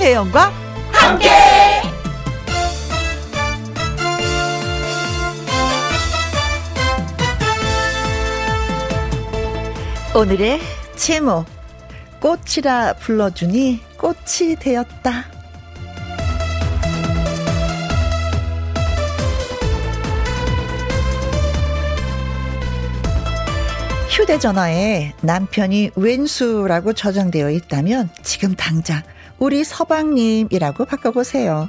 김혜영과 함께. 오늘의 제목 꽃이라 불러주니 꽃이 되었다. 휴대전화에 남편이 왼수라고 저장되어 있다면 지금 당장 우리 서방님이라고 바꿔보세요.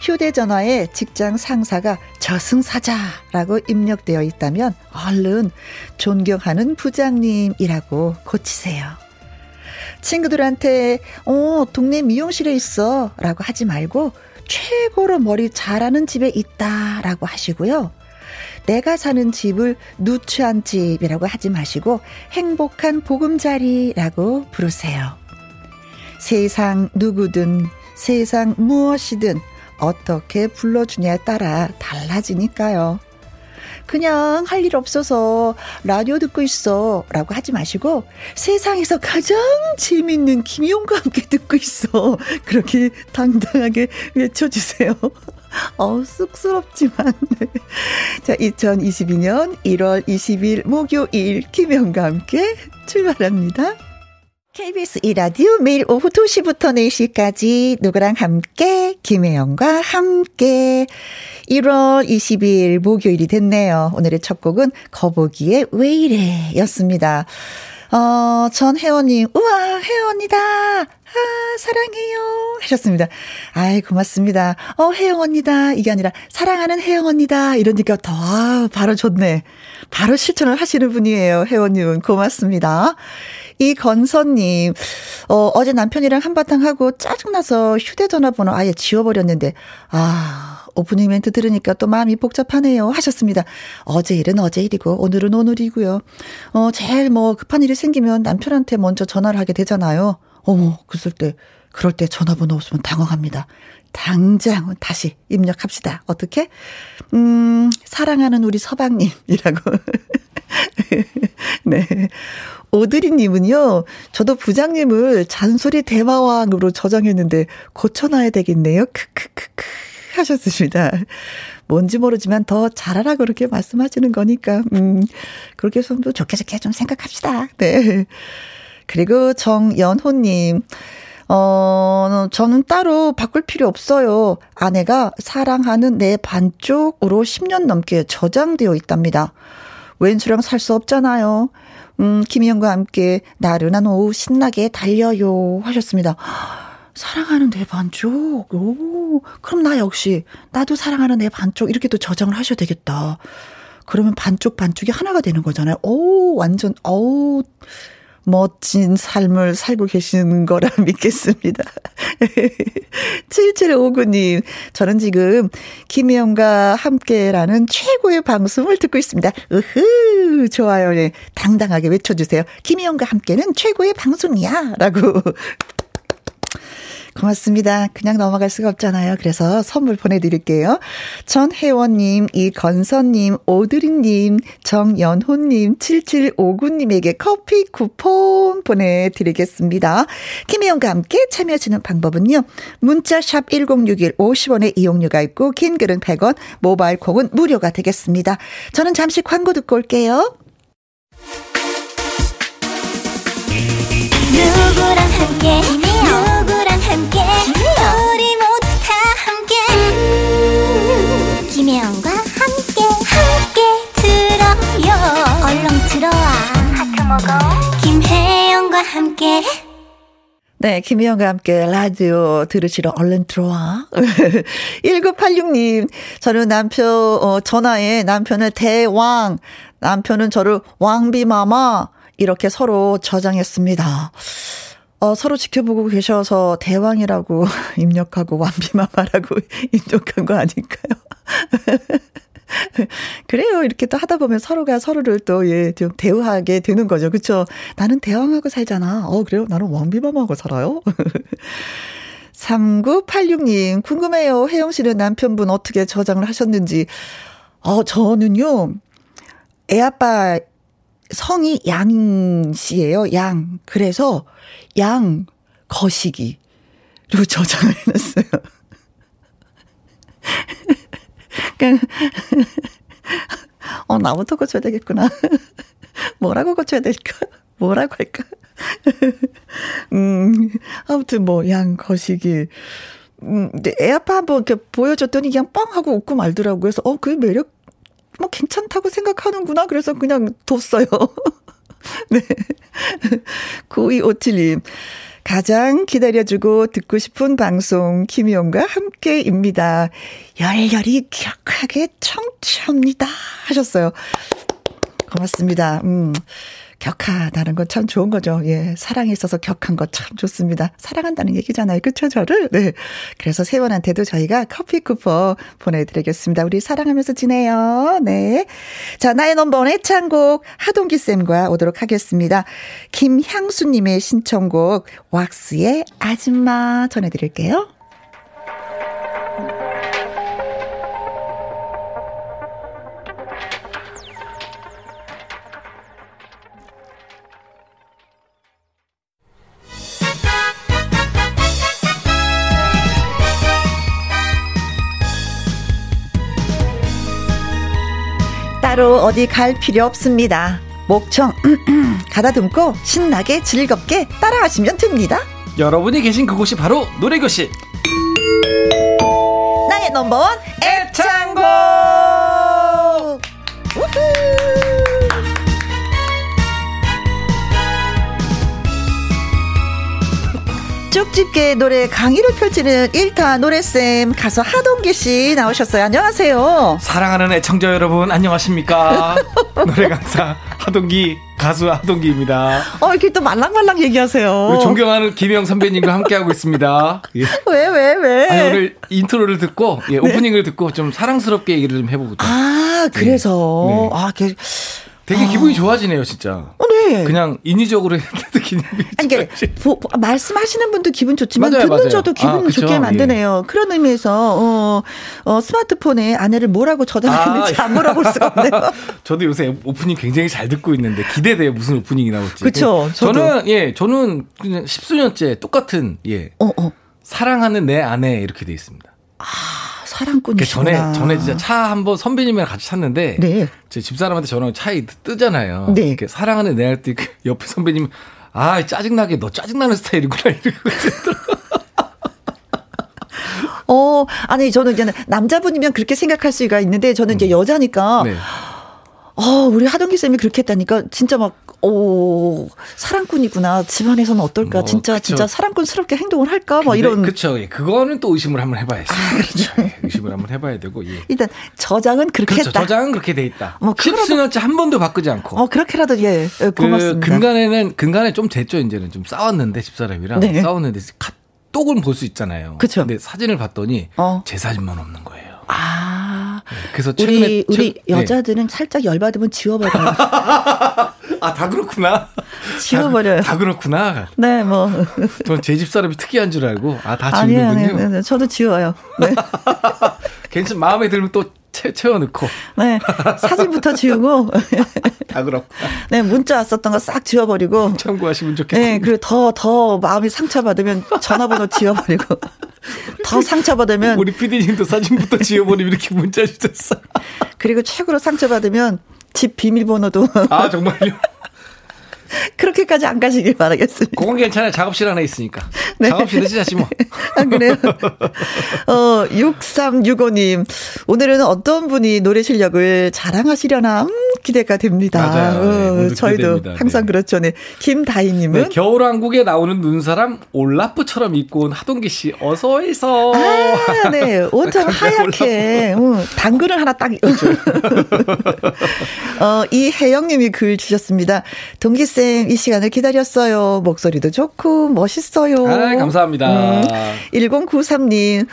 휴대전화에 직장 상사가 저승사자라고 입력되어 있다면 얼른 존경하는 부장님이라고 고치세요. 친구들한테, 어, 동네 미용실에 있어. 라고 하지 말고, 최고로 머리 잘하는 집에 있다. 라고 하시고요. 내가 사는 집을 누추한 집이라고 하지 마시고, 행복한 보금자리라고 부르세요. 세상 누구든, 세상 무엇이든, 어떻게 불러주냐에 따라 달라지니까요. 그냥 할 일 없어서 라디오 듣고 있어 라고 하지 마시고 세상에서 가장 재밌는 김용과 함께 듣고 있어 그렇게 당당하게 외쳐주세요. 어 쑥스럽지만 자 2022년 1월 20일 목요일 김용과 함께 출발합니다. KBS 이라디오 매일 오후 2시부터 4시까지 누구랑 함께 김혜영과 함께 1월 20일 목요일이 됐네요. 오늘의 첫 곡은 거북이의 왜 이래 였습니다. 어, 전 혜원님, 우와, 혜원이다. 아, 사랑해요. 하셨습니다. 아이, 고맙습니다. 어, 혜영 언니다. 이게 아니라, 사랑하는 혜영 언니다. 이러니까 더, 아, 바로 좋네. 바로 실천을 하시는 분이에요. 혜원님은. 고맙습니다. 이건선님, 어, 어제 남편이랑 한바탕 하고 짜증나서 휴대전화 번호 아예 지워버렸는데, 아, 오프닝 멘트 들으니까 또 마음이 복잡하네요. 하셨습니다. 어제 일은 어제 일이고, 오늘은 오늘이고요. 어, 제일 뭐 급한 일이 생기면 남편한테 먼저 전화를 하게 되잖아요. 어머, 그럴 때, 그럴 때 전화번호 없으면 당황합니다. 당장 다시 입력합시다. 어떻게? 음, 사랑하는 우리 서방님이라고. 네. 오드리님은요, 저도 부장님을 잔소리 대마왕으로 저장했는데 고쳐놔야 되겠네요. 크크크크 하셨습니다. 뭔지 모르지만 더 잘하라 그렇게 말씀하시는 거니까, 음, 그렇게 좀 좋게 좋게 좀 생각합시다. 네. 그리고 정연호님, 어, 저는 따로 바꿀 필요 없어요. 아내가 사랑하는 내 반쪽으로 10년 넘게 저장되어 있답니다. 왼수랑 살 수 없잖아요. 음, 김희영과 함께 나른한 오후 신나게 달려요 하셨습니다. 사랑하는 내 반쪽. 오, 그럼 나 역시 나도 사랑하는 내 반쪽 이렇게 또 저장을 하셔야 되겠다. 그러면 반쪽 반쪽이 하나가 되는 거잖아요. 오, 완전 어우 멋진 삶을 살고 계시는 거라 믿겠습니다. 7759님, 저는 지금 김혜영과 함께라는 최고의 방송을 듣고 있습니다. 으흐, 좋아요. 네, 당당하게 외쳐주세요. 김혜영과 함께는 최고의 방송이야. 라고 고맙습니다. 그냥 넘어갈 수가 없잖아요. 그래서 선물 보내드릴게요. 전혜원님, 이건선님, 오드리님, 정연호님, 7759님에게 커피 쿠폰 보내드리겠습니다. 김혜영과 함께 참여하시는 방법은요. 문자샵 1061 50원의 이용료가 있고 긴 글은 100원, 모바일 콩은 무료가 되겠습니다. 저는 잠시 광고 듣고 올게요. 누구랑 함께 누구랑 함께. 우리 모두 다 함께. 음, 김혜영과 함께 함께 들어요. 얼렁 들어와. 하트 먹어. 김혜영과 함께. 네, 김희영과 함께 라디오 들으시러 얼른 들어와. 1986님, 저는 남편, 어, 전화에 남편을 대왕, 남편은 저를 왕비마마, 이렇게 서로 저장했습니다. 어, 서로 지켜보고 계셔서 대왕이라고 입력하고 완비마마라고 입력한 거 아닐까요? 그래요. 이렇게 또 하다 보면 서로가 서로를 또, 예, 좀 대우하게 되는 거죠. 그쵸? 나는 대왕하고 살잖아. 어, 그래요? 나는 왕비마마하고 살아요? 3986님, 궁금해요. 혜영 씨는 남편분 어떻게 저장을 하셨는지. 어, 저는요, 애아빠 성이 양 씨예요. 양. 그래서 양 거시기. 그리고 저장을 해놨어요. 그냥, 어, 나부터 고쳐야 되겠구나. 뭐라고 고쳐야 될까? 뭐라고 할까? 음, 아무튼 뭐, 양, 거시기. 음, 근데 애 아빠 한번 이렇게 보여줬더니 그냥 뻥 하고 웃고 말더라고요. 그래서, 어, 그 매력, 뭐 괜찮다고 생각하는구나. 그래서 그냥 뒀어요. 네. 9257님. 가장 기다려주고 듣고 싶은 방송 김희영과 함께입니다. 열렬히 기억하게 청취합니다. 하셨어요. 고맙습니다. 음. 격하다는 건 참 좋은 거죠. 예. 사랑에 있어서 격한 거 참 좋습니다. 사랑한다는 얘기잖아요. 그쵸, 저를? 네. 그래서 세 분한테도 저희가 커피 쿠폰 보내드리겠습니다. 우리 사랑하면서 지내요. 네. 자, 나의 넘버원 애창곡 하동기 쌤과 오도록 하겠습니다. 김향수님의 신청곡 왁스의 아줌마 전해드릴게요. 따로 어디 갈 필요 없습니다. 목청 가다듬고 신나게 즐겁게 따라하시면 됩니다. 여러분이 계신 그곳이 바로 노래교실. 나의 넘버원 애창곡. 쪽 집게 노래 강의를 펼치는 일타 노래쌤 가수 하동기 씨 나오셨어요. 안녕하세요. 사랑하는 애청자 여러분 안녕하십니까? 노래 강사 하동기 가수 하동기입니다. 어 이렇게 또 말랑말랑 얘기하세요. 존경하는 김영 선배님과 함께하고 있습니다. 예. 왜 왜, 왜? 아니, 오늘 인트로를 듣고 예, 네. 오프닝을 듣고 좀 사랑스럽게 얘기를 좀 해보고. 아 그래서 네. 네. 아 그. 되게 기분이 좋아지네요, 진짜. 어, 네. 그냥 인위적으로 했는데도 기분이 아니, 그러니까 보, 보, 말씀하시는 분도 기분 좋지만 맞아요, 듣는 맞아요. 저도 기분 아, 좋게 만드네요. 예. 그런 의미에서 어, 어, 스마트폰에 아내를 뭐라고 저장했는지 아, 안 물어볼 수가 없네요. 저도 요새 오프닝 굉장히 잘 듣고 있는데 기대돼요. 무슨 오프닝이 나올지. 그렇죠. 저는 예, 저는 그냥 십수년째 똑같은 예. 어, 어. 사랑하는 내 아내 이렇게 돼 있습니다. 아. 사랑꾼이시구나. 전에 전에 진짜 차 한번 선배님이랑 같이 탔는데 네. 제 집사람한테 전화 차에 뜨잖아요. 네. 이렇게 사랑하는 내 할때그 옆에 선배님 아 짜증나게 너 짜증나는 스타일이구나 이러고 어, 아니, 저는 이제 남자분이면 그렇게 생각할 수가 있는데, 저는 이제 음. 여자니까, 네. 어, 우리 하동기 쌤이 그렇게 했다니까 진짜 막, 오, 사랑꾼이구나. 집안에서는 어떨까? 뭐, 진짜, 그쵸. 진짜 사랑꾼스럽게 행동을 할까? 막 이런. 그쵸. 예. 그거는 또 의심을 한번 해봐야죠. 아, 그렇죠. 예. 의심을 한번 해봐야 되고, 예. 일단, 저장은 그렇게 그렇죠. 했다. 저장은 그렇게 돼 있다. 뭐, 십수년째 한 번도 바꾸지 않고. 어, 그렇게라도, 예. 예그 고맙습니다. 그 근간에는, 근간에 좀 됐죠. 이제는 좀 싸웠는데, 집사람이랑. 네. 싸웠는데, 카톡은 볼 수 있잖아요. 그쵸. 근데 사진을 봤더니, 어. 제 사진만 없는 거예요. 아. 네, 그래서 최근에 우리, 우리 최, 여자들은 네. 살짝 열받으면 지워버려요. 아, 다 그렇구나. 지워버려요. 다, 다 그렇구나. 네, 뭐. 전제 집 사람이 특이한 줄 알고, 아, 다 지우는군요. 아니요, 아니요, 아니요. 저도 지워요. 네. 괜찮, 마음에 들면 또 채, 채워넣고. 네. 사진부터 지우고. 다 그렇고. 네, 문자 왔었던 거 싹 지워버리고. 참고하시면 좋겠습니다. 네, 그리고 더, 더 마음이 상처받으면 전화번호 지워버리고. 더 상처받으면. 우리 피디님도 사진부터 지워버리면 이렇게 문자 주셨어. 그리고 최고로 상처받으면 집 비밀번호도. 아, 정말요? 그렇게까지 안 가시길 바라겠습니다. 그건 괜찮아요. 작업실 하나 있으니까. 네. 작업실에 쓰자지 뭐. 아, 그래요? 어, 6365님. 오늘은 어떤 분이 노래 실력을 자랑하시려나, 음, 기대가 됩니다. 맞아요. 어, 네, 저희도 기대됩니다. 항상 네. 그렇죠. 네. 김다희님은. 네, 겨울왕국에 나오는 눈사람 올라프처럼 입고 온 하동기 씨, 어서오이소. 아, 네. 온통 하얗게. 응, 당근을 하나 딱. 어, 이혜영님이 글 주셨습니다. 동기쌤 쌤, 이 시간을 기다렸어요. 목소리도 좋고, 멋있어요. 아, 감사합니다. 음, 1093님,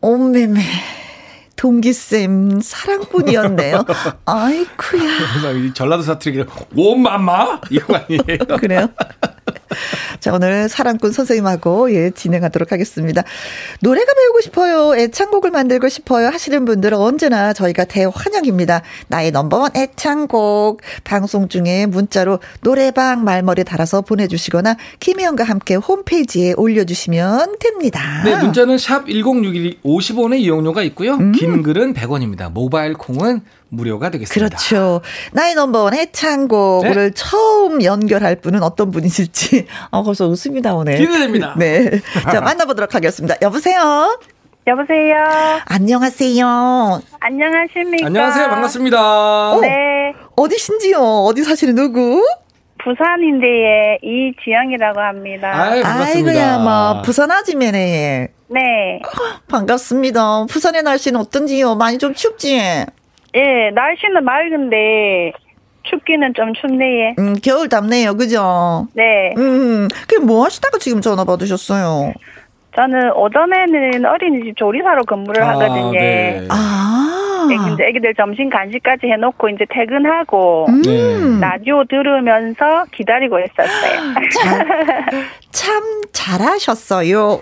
옴매매. 동기쌤, 사랑꾼이었네요. 아이쿠야. 전라도 사투리, 오마마? 이거 아니에요? 그래요? 자, 오늘 사랑꾼 선생님하고 예, 진행하도록 하겠습니다. 노래가 배우고 싶어요. 애창곡을 만들고 싶어요. 하시는 분들은 언제나 저희가 대환영입니다. 나의 넘버원 애창곡 방송 중에 문자로 노래방 말머리 달아서 보내주시거나 김혜영과 함께 홈페이지에 올려주시면 됩니다. 네, 문자는 샵 1061, 50원의 이용료가 있고요. 음. 긴 글은 100원입니다. 모바일 콩은 무료가 되겠습니다. 그렇죠. 나의 넘버원 해창곡을 네? 처음 연결할 분은 어떤 분이실지 어, 벌써 웃음이 나오네. 기대됩니다. 네. 자, 만나보도록 하겠습니다. 여보세요? 여보세요? 안녕하세요. 안녕하십니까? 안녕하세요. 반갑습니다. 어, 네. 어디신지요? 어디 사시는 누구? 부산인데에 이지영이라고 합니다. 아이, 반갑습니다. 아이고야, 뭐, 부산 아지매네. 네. 반갑습니다. 부산의 날씨는 어떤지요? 많이 좀 춥지? 예, 날씨는 맑은데 춥기는 좀 춥네요. 음, 겨울 답네요. 그죠? 네. 음, 그게 뭐 하시다가 지금 전화 받으셨어요? 저는 오전에는 어린이집 조리사로 근무를 아, 하거든요. 네. 아. 이제 애기들 점심 간식까지 해놓고 이제 퇴근하고 음. 네. 라디오 들으면서 기다리고 있었어요. 잘, 참 잘하셨어요.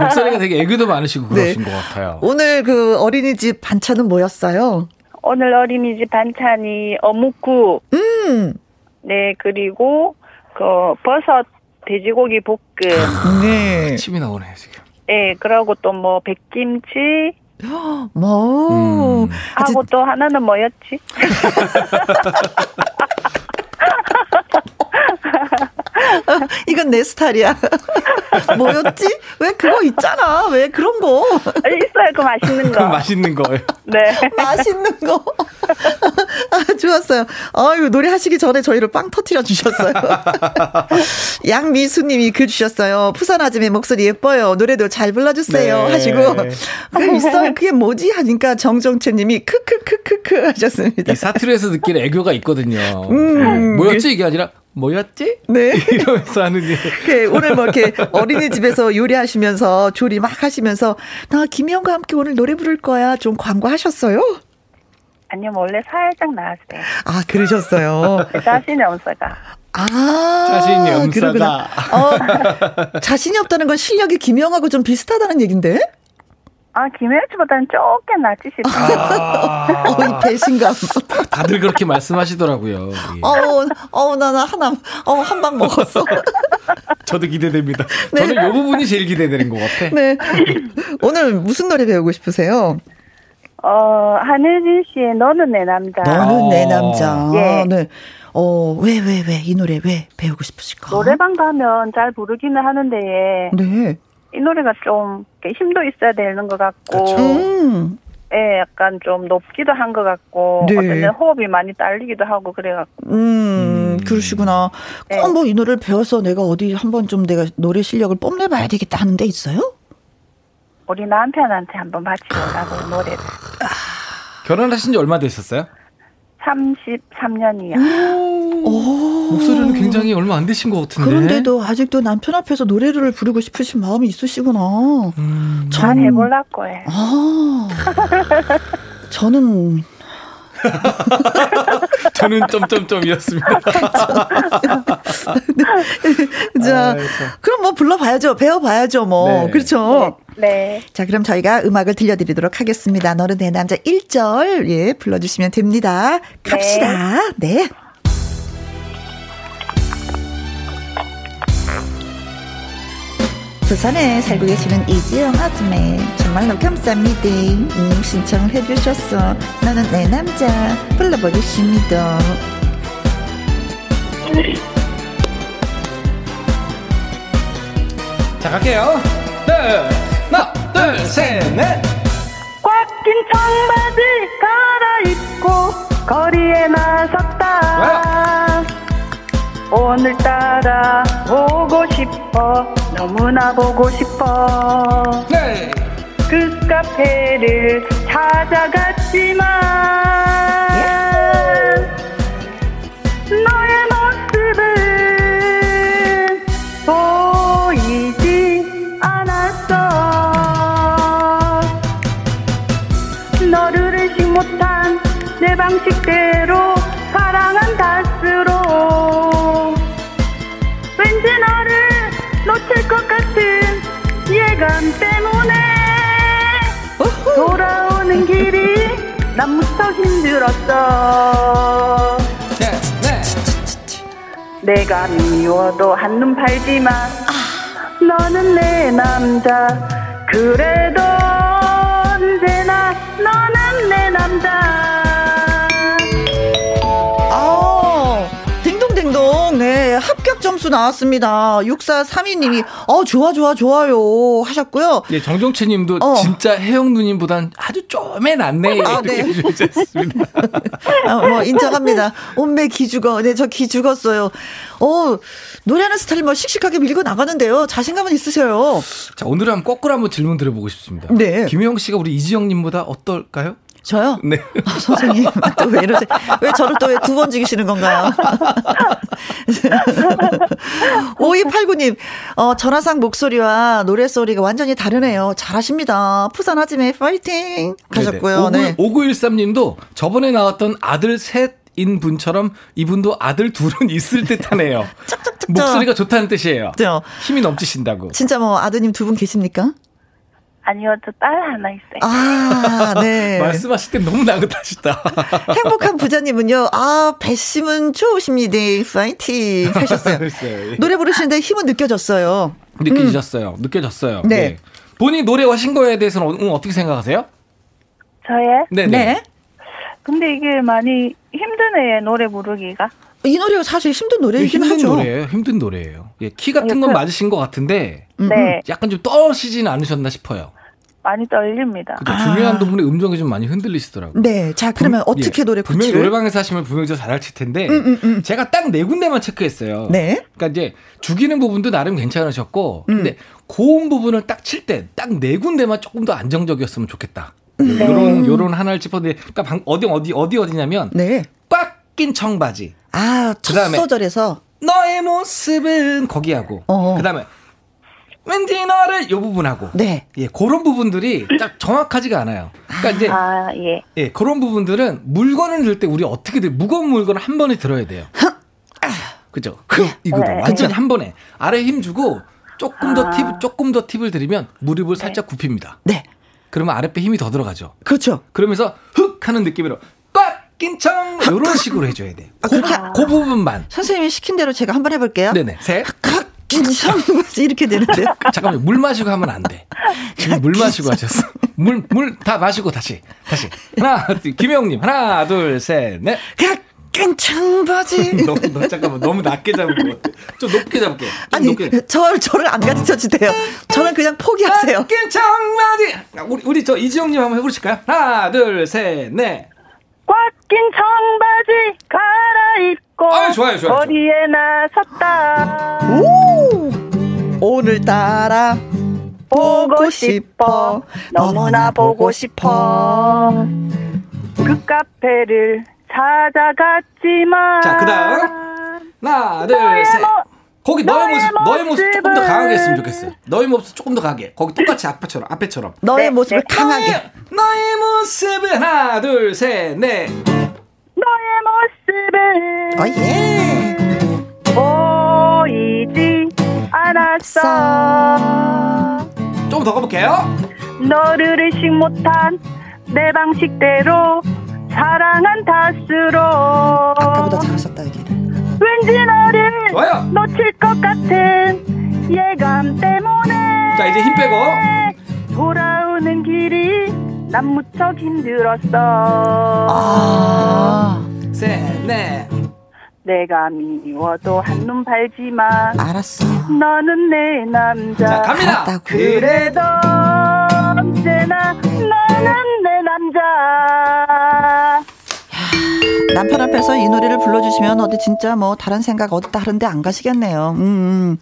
목소리가 되게 애교도 많으시고 그러신 네. 것 같아요. 오늘 그 어린이집 반찬은 뭐였어요? 오늘 어린이집 반찬이 어묵국. 음. 네 그리고 그 버섯 돼지고기 볶음. 네. 침이 나오네 지금. 네, 그러고 또 뭐 백김치. 뭐. 음. 하고 또 하나는 뭐였지? 이건 내 스타일이야. 뭐였지? 왜 그거 있잖아. 왜 그런 거? 있어요. 그 맛있는 거. 맛있는 거예요. 네. 맛있는 거. 아, 좋았어요. 아유, 노래 하시기 전에 저희를 빵 터트려 주셨어요. 양미수 님이 글 주셨어요. 푸산 아줌의 목소리 예뻐요. 노래도 잘 불러주세요. 네. 하시고. 그 있어요. 그게 뭐지? 하니까 정정채 님이 크크크크크 하셨습니다. 사투리에서 느끼는 애교가 있거든요. 음, 뭐였지? 이게 아니라 뭐였지? 네. 이러면서 하는 일. 그 오늘 뭐 이렇게 어린이집에서 요리하시면서 조리 막 하시면서 나 김희영과 함께 오늘 노래 부를 거야. 좀 광고하셨어요? 아니요, 원래 살짝 나왔어요. 아, 그러셨어요. 자신이 없어가. 아, 자신이 없어가. 어, 자신이 없다는 건 실력이 김영하고 좀 비슷하다는 얘긴데? 아, 김혜수보다는 조금 낫지 싶어요. 아~ 어, 이 배신감. 다들 그렇게 말씀하시더라고요. 예. 어우, 어우, 나는 하나, 어한방 먹었어. 저도 기대됩니다. 네. 저는 이 부분이 제일 기대되는 것 같아. 네. 오늘 무슨 노래 배우고 싶으세요? 어, 한혜진 씨의 너는 내 남자. 너는 내 남자. 예. 네. 어, 왜, 왜, 왜, 이 노래 왜 배우고 싶으실까? 노래방 가면 잘 부르기는 하는데. 네. 이 노래가 좀 힘도 있어야 되는 것 같고, 음. 예, 약간 좀 높기도 한 것 같고, 네. 어떤 호흡이 많이 딸리기도 하고 그래갖고. 음, 음. 그러시구나. 네. 꼭뭐이 노래를 배워서 내가 어디 한번 좀 내가 노래 실력을 뽐내봐야 되겠다 하는 데 있어요? 우리 남편한테 한번 바치려고 노래를. 결혼하신 지 얼마 되셨어요? 33년이요. 목소리는 굉장히 얼마 안 되신 것 같은데. 그런데도 아직도 남편 앞에서 노래를 부르고 싶으신 마음이 있으시구나. 음. 잘 해볼라고 해. 아. 저는 저는 점점점이었습니다. 자, 그럼 뭐 불러봐야죠. 배워봐야죠. 뭐. 네. 그렇죠. 네. 네. 자, 그럼 저희가 음악을 들려드리도록 하겠습니다. 너는 내 남자 1절, 예, 불러주시면 됩니다. 갑시다. 네. 네. 부산에 살고 계시는 이지영 아줌매 정말로 감사합니다. 음, 신청을 해주셨어. 나는 내 남자 불러보겠습니다. 자 갈게요. 네, 하나, 둘, 셋, 넷. 꽉낀 청바지 갈아입고 거리에 나섰다. 오늘따라 보고 싶어 너무나 보고 싶어 네. 그 카페를 찾아갔지만 돌아오는 길이 난 무척 힘들었어. 내가 미워도 한눈 팔지만 너는 내 남자 그래도 점수 나왔습니다. 6432님이, 어, 좋아, 좋아, 좋아요. 하셨고요. 예, 정종채 님도 어. 진짜 혜영 누님보단 아주 좀에 낫네. 아, 네. 해주셨습니다. 아, 뭐, 인정합니다. 온매 기죽어. 네, 저 기죽었어요. 어, 노래하는 스타일 뭐 씩씩하게 밀고 나가는데요. 자신감은 있으세요. 자, 오늘은 한번 거꾸로 한번 질문 드려보고 싶습니다. 네. 김혜영 씨가 우리 이지영 님보다 어떨까요? 저요? 네. 아, 선생님, 또 왜 이러세요? 왜 저를 또 왜 두 번 죽이시는 건가요? 5289님, 어, 전화상 목소리와 노래소리가 완전히 다르네요. 잘하십니다. 부산하지매 파이팅! 하셨고요. 네. 5913님도 저번에 나왔던 아들 셋, 인 분처럼 이분도 아들 둘은 있을 듯 하네요. 목소리가 좋다는 뜻이에요. 네. 힘이 넘치신다고. 진짜 뭐 아드님 두 분 계십니까? 아니요, 저 딸 하나 있어요. 아, 네. 말씀하실 때 너무 나긋하시다. 행복한 부자님은요, 아, 배심은 좋으십니다. 파이팅. 하셨어요. 노래 부르시는데 힘은 느껴졌어요. 느껴지셨어요. 음. 느껴졌어요. 네. 네. 본인 노래와 신곡에 대해서는 어, 떻게 생각하세요? 저의? 네네. 네. 근데 이게 많이 힘드네, 노래 부르기가. 이 노래가 사실 힘든 노래이긴 힘든 하죠. 노래예요. 힘든 노래예요. 예, 키 같은 건그 맞으신 것 같은데 네. 약간 좀 떠시지는 않으셨나 싶어요. 많이 떨립니다. 그죠. 아. 중요한 부분에 음정이 좀 많이 흔들리시더라고요. 네. 자, 그러면 분, 어떻게 예, 노래 분명히 코치를? 노래방에서 하시면 분명히 저 잘할 텐데 음, 음, 음. 제가 딱 네 군데만 체크했어요. 네. 그러니까 이제 죽이는 부분도 나름 괜찮으셨고 음. 근데 고음 부분을 딱 칠 때 딱 네 군데만 조금 더 안정적이었으면 좋겠다. 네. 요런 요런 하나를 짚었는데 그러니까 방, 어디 어디 어디 어디냐면 네. 꽉 낀 청바지. 아, 첫 소절에서 너의 모습은 거기하고 어. 그다음에 왠지 너를 요 부분하고 네. 예, 그런 부분들이 딱 정확하지가 않아요. 그러니까 이제 아, 예. 예, 그런 부분들은 물건을 들 때 우리 어떻게든 무거운 물건을 한 번에 들어야 돼요. 그죠? 그 이거도 네. 완전히 한 번에 아래 힘 주고 조금 더 팁, 조금 더 팁을 드리면 무릎을 네. 살짝 굽힙니다. 네. 그러면 아랫배 힘이 더 들어가죠. 그렇죠. 그러면서 흑 하는 느낌으로 꽉 낀청 이런 식으로 해줘야 돼. 아, 그, 그 부분만. 선생님이 시킨 대로 제가 한번 해볼게요. 네네. 셋. 이렇게 되는데. 잠깐만, 물 마시고 하면 안 돼. 지금 물 마시고 하셨어. 물, 물 다 마시고 다시. 다시. 하나, 김혜영님. 하나, 둘, 셋, 넷. 깽창 바지. 너, 너 잠깐만 너무 낮게 잡은 것 같아. 좀 높게 잡을게. 좀 아니 높게. 저 저를 안 가르쳐 주세요. 저는 그냥 포기하세요. 깽창 바지. 우리 우리 저 이지영님 한번 해보실까요? 하나 둘 셋 넷. 꽉 낀 청바지 갈아입고 아, 좋아요, 좋아요, 거리에 나섰다. 오! 오늘따라 보고 싶어. 너무나 보고 싶어. 그 카페를 찾아갔지만 자 그다음. 하나 둘셋 거기 너의, 너의 모습, 너의 모습 조금 더 강하게 했으면 좋겠어요. 너의 모습 조금 더 강하게. 거기 똑같이 앞에처럼, 앞에처럼. 너의 네, 모습을 네. 강하게. 너의, 너의 모습을 하나, 둘, 셋, 넷. 너의 모습을. 어, 예. 보이지 않았어. 좀 더 가볼게요. 너를 의식 못한 내 방식대로 사랑한 탓으로. 아까보다 잘하셨다, 얘기를. 왠지 너를 좋아요. 놓칠 것 같은 예감 때문에 자 이제 힘 빼고. 돌아오는 길이 난 무척 힘들었어. 아. 셋넷. 내가 미워도 한눈 팔지만 알았어. 너는 내 남자 자 갑니다. 알았다고. 그래도 언제나 너는 내 남자 남편 앞에서 이 노래를 불러주시면 어디 진짜 뭐 다른 생각 어디 다른 데 안 가시겠네요. 음,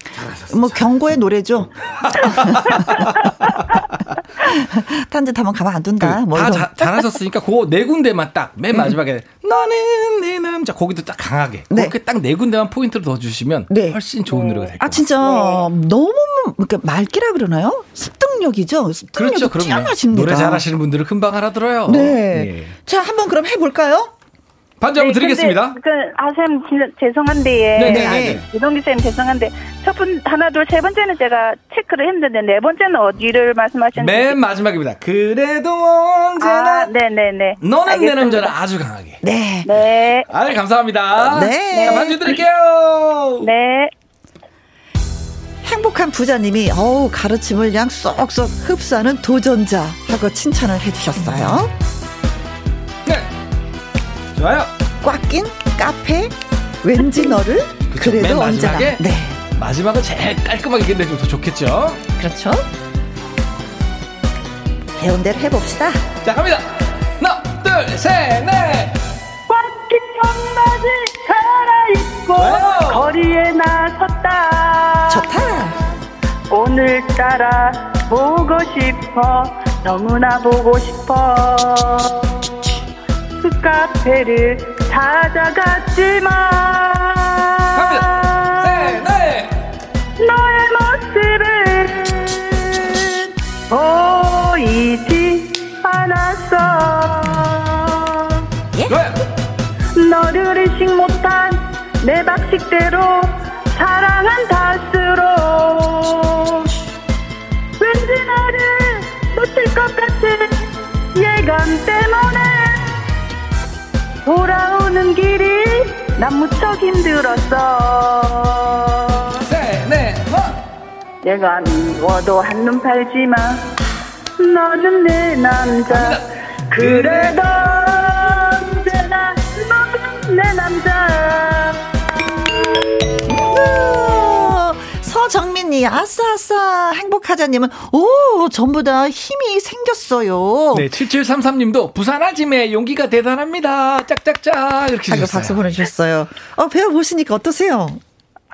음. 뭐 경고의 노래죠. 딴짓 하면 가만 안 둔다. 그, 다 자, 잘하셨으니까 그 네 군데만 딱 맨 마지막에 음. 너는 내 남자 거기도 딱 강하게 네. 그렇게 딱 네 군데만 포인트를 더 주시면 네. 훨씬 좋은 노래가 될것 같아요. 아 진짜 네. 너무 그러니까 맑기라 그러나요? 습득력이죠. 습득력이 그렇죠, 뛰어나십니다. 노래 잘하시는 분들은 금방 알아들어요. 네. 예. 자 한번 그럼 해볼까요? 반주 한번 네, 드리겠습니다. 그, 아, 쌤, 진짜 죄송한데. 네네네. 이동기 쌤 죄송한데. 첫 번, 하나, 둘, 세 번째는 제가 체크를 했는데, 네 번째는 어디를 말씀하셨는지. 맨 마지막입니다. 그래도 언제나. 아, 네네네. 너는 알겠습니다. 내 남자를 아주 강하게. 네. 네. 아유, 감사합니다. 네. 자, 반주 드릴게요. 네. 행복한 부자님이 어우 가르침을 그냥 쏙쏙 흡수하는 도전자 하고 칭찬을 해주셨어요. 네, 좋아요. 꽉 낀 카페 왠지 너를 그쵸, 그래도 언제나 네 마지막은 제일 깔끔하게 끝내주면 더 좋겠죠. 그렇죠. 배운 대로 해봅시다. 자 갑니다. 하나 둘셋 넷. 꽉낀 청바지 갈아입고 거리에 나섰다. 좋다. 오늘따라 보고 싶어 너무나 보고 싶어 그 카페를 찾아갔지만 갑니다 네, 네. 너의 모습은 보이지 않았어 예? 너를 의식 못한 내 박식대로 사랑한다스로 왠지 나를 놓칠 것 같은 예감 때문에 돌아오는 길이 난 무척 힘들었어. 네, 네, 내가 미워도 한눈 팔지 마. 너는 내 남자. 그래도 언제나 너는 내 남자 정민님, 아싸아싸, 행복하자님은, 오, 전부 다 힘이 생겼어요. 네, 7733님도, 부산 아짐의 용기가 대단합니다. 짝짝짝. 이렇게 주셨어요. 박수 보내주셨어요. 어, 배워보시니까 어떠세요?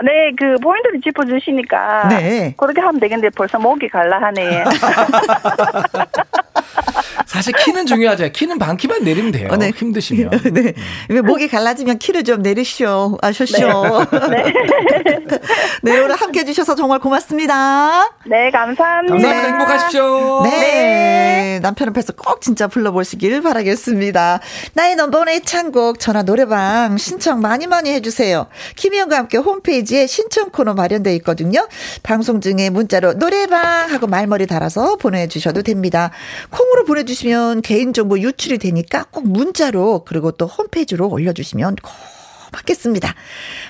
네, 그 포인트를 짚어주시니까 네. 그렇게 하면 되겠는데 벌써 목이 갈라하네. 사실 키는 중요하죠. 키는 반 키만 내리면 돼요. 어, 네. 힘드시면. 네. 음. 목이 갈라지면 키를 좀 내리시오. 아셨쇼. 네. 네. 네, 오늘 함께 해주셔서 정말 고맙습니다. 네, 감사합니다. 감사합니다. 행복하십시오. 네. 네. 남편 앞에서 꼭 진짜 불러보시길 바라겠습니다. 나의 넘버원 애창곡 전화 노래방 신청 많이 많이 해주세요. 김희영과 함께 홈페이지에 신청 코너 마련되어 있거든요. 방송 중에 문자로 노래방 하고 말머리 달아서 보내주셔도 됩니다. 콩으로 보내주시면 개인정보 유출이 되니까 꼭 문자로 그리고 또 홈페이지로 올려주시면 받겠습니다.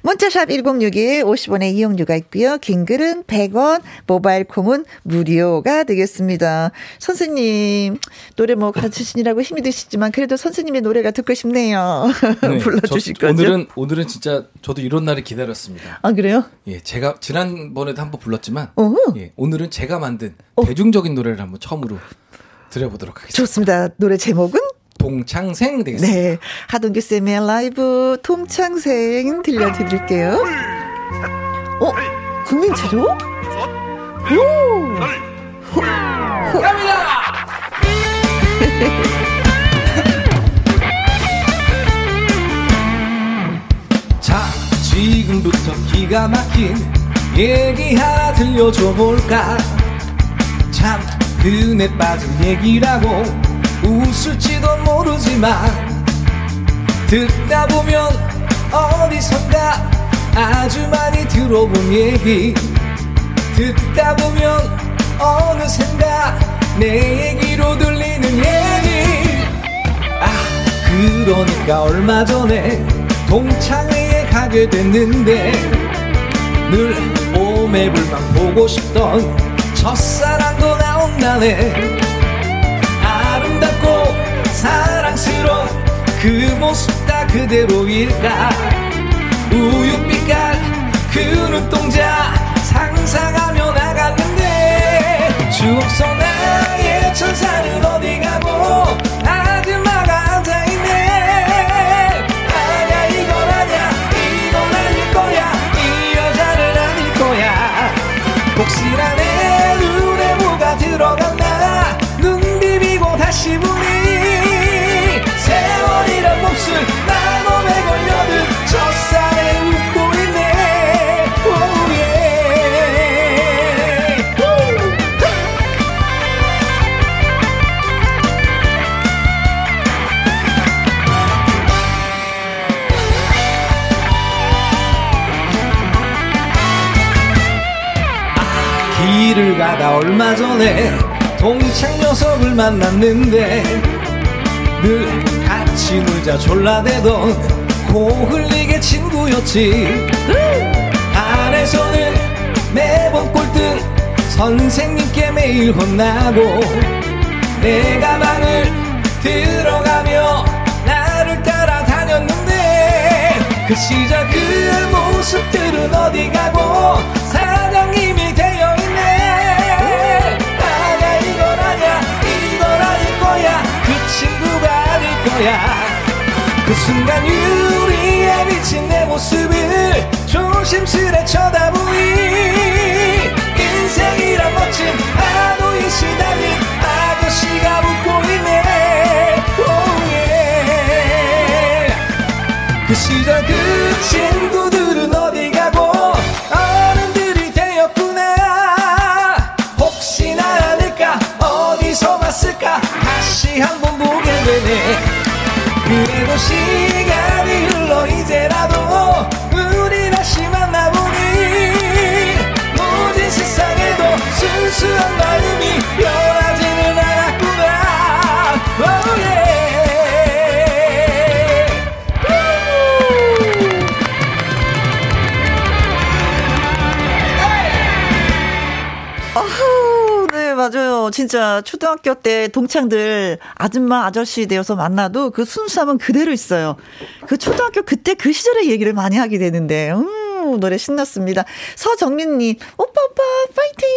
문자샵 1061 50원의 이용료가 있고요. 긴 글은 100원, 모바일 콩은 무료가 되겠습니다. 선생님, 노래 뭐 가르치시느라고 힘이 드시지만 그래도 선생님의 노래가 듣고 싶네요. 네, 불러주실 저, 거죠? 오늘은, 오늘은 진짜 저도 이런 날을 기다렸습니다. 아, 그래요? 예, 제가 지난번에도 한번 불렀지만, 예, 오늘은 제가 만든 어. 대중적인 노래를 한번 처음으로 드려보도록 하겠습니다. 좋습니다. 노래 제목은? 동창생 되겠습니다. 네. 하동규 쌤의 라이브 동창생 들려드릴게요. 어? 국민체조? 오! 갑니다! 자, 지금부터 기가 막힌 얘기 하나 들려줘 볼까? 참, 그네 빠진 얘기라고 웃을지도 모르지만 듣다 보면 어디선가 아주 많이 들어본 얘기. 듣다 보면 어느샌가 내 얘기로 들리는 얘기. 아 그러니까 얼마 전에 동창회에 가게 됐는데 늘 오매불만 보고 싶던 첫사랑도 나 온다네 아름답고 사랑스러운 그 모습 다 그대로일까? 우유빛깔 그 눈동자 상상하며 나갔는데 추억 속 나의 천사는 지문이 세월이란 몹쓸 나 몸에 걸려든 첫살에 웃고 있네. 오예. 아, 길을 가다 얼마 전에 동창 녀석을 만났는데 늘 같이 놀자 졸라대던 코 흘리게 친구였지. 안에서는 매번 꼴등 선생님께 매일 혼나고 내 가 방을 들어가며 나를 따라다녔는데 그 시절 그 모습들은 어디 가고 사장님이 거야. 그 순간 유리에 비친 내 모습을 조심스레 쳐다보니 인생이란 멋진 파도에 시달린 아저씨가 웃고 있네. Oh yeah. 그 시절 그 친구들은 어디 가고 어른들이 되었구나. 혹시나 않을까 어디서 봤을까. 다시 한번 보게 되네 그래도 시간이 흘러 이제라도 우리 다시 만나보니 모든 세상에도 순수한 마음이 진짜 초등학교 때 동창들 아줌마 아저씨 되어서 만나도 그 순수함은 그대로 있어요. 그 초등학교 그때 그 시절의 얘기를 많이 하게 되는데, 음, 노래 신났습니다. 서정민님, 오빠, 오빠, 파이팅!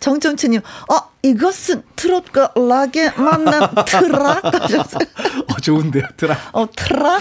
정정치님, 어, 이것은 트롯과 락의 만남 트락 하셨어요. 어, 좋은데요, 트락. 어, 트락.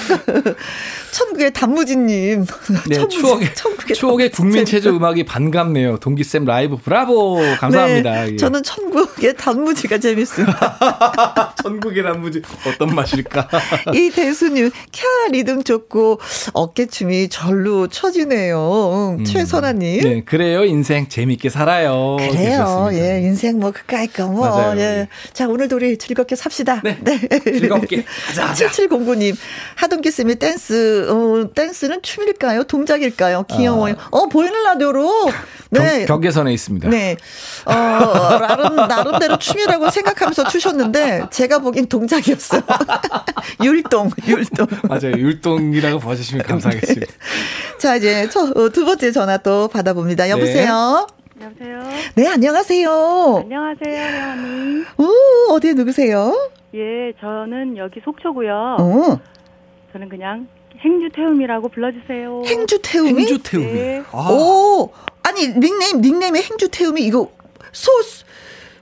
천국의 단무지님. 네, 천무지, 추억의, 천국의, 추억의 국민 체조 음악이 반갑네요. 동기쌤 라이브 브라보. 감사합니다. 네, 예. 저는 천국의 단무지가 재밌습니다. 천국의 단무지 어떤 맛일까? 이 대수님, 캬 리듬 좋고 어깨춤이 절로 쳐지네요. 음, 최선아님. 네, 그래요. 인생 재밌게 살아요. 그래요. 예, 인생 뭐 그까이 거 뭐. 맞아요. 예. 자, 오늘도 우리 즐겁게 삽시다. 네. 네. 즐겁게. 가자. 7709님, 하동기 쌤의 댄스, 어, 댄스는 춤일까요? 동작일까요? 귀여워요. 아. 어, 보이는 라디오로. 네. 경, 계선에 있습니다. 네. 어, 나름, 나름대로 춤이라고 생각하면서 추셨는데, 제가 보기엔 동작이었어요. 율동, 율동. 맞아요. 율동이라고 봐 주시면 감사하겠습니다. 네. 자, 이제 저, 어, 두 번째 전화 또 받아봅니다. 여보세요? 네. 여보세요? 네, 안녕하세요. 안녕하세요, 회원님. 오, 어디에 누구세요? 예, 저는 여기 속초고요. 어. 저는 그냥 행주태움이라고 불러주세요. 행주태움이? 행주태움이. 네. 아. 오, 아니 닉네임 닉네임의 행주태움이 이거 소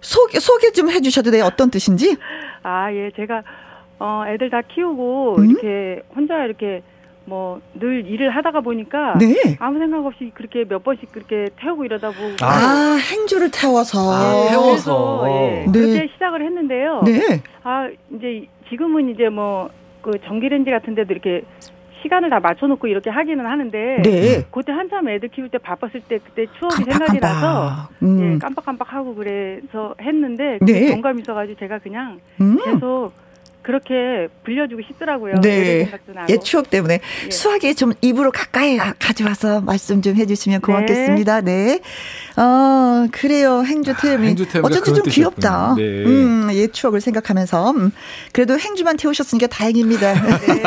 소개 소개 좀 해주셔도 돼요. 어떤 뜻인지? 아, 예, 제가 어 애들 다 키우고 음? 이렇게 혼자 이렇게 뭐 늘 일을 하다가 보니까 네. 아무 생각 없이 그렇게 몇 번씩 그렇게 태우고 이러다 보고 아, 아 행주를 태워서 아, 태워서 예, 네. 그렇게 시작을 했는데요. 네. 아 이제 지금은 이제 뭐 그 전기레인지 같은 데도 이렇게 시간을 다 맞춰놓고 이렇게 하기는 하는데 네. 그때 한참 애들 키울 때 바빴을 때 그때 추억이 깜빡, 생각이 나서 음. 예, 깜빡깜빡하고 그래서 했는데 네. 공감이 있어가지고 제가 그냥 음. 계속 그렇게 불려주고 싶더라고요. 네. 옛 추억 때문에 예. 수학이 좀 입으로 가까이 가져와서 말씀 좀 해주시면 고맙겠습니다. 네. 네. 어 그래요. 행주 태음이 아, 어쩐지 좀 귀엽다. 네. 음, 옛 추억을 생각하면서 음, 그래도 행주만 태우셨으니까 다행입니다. 네.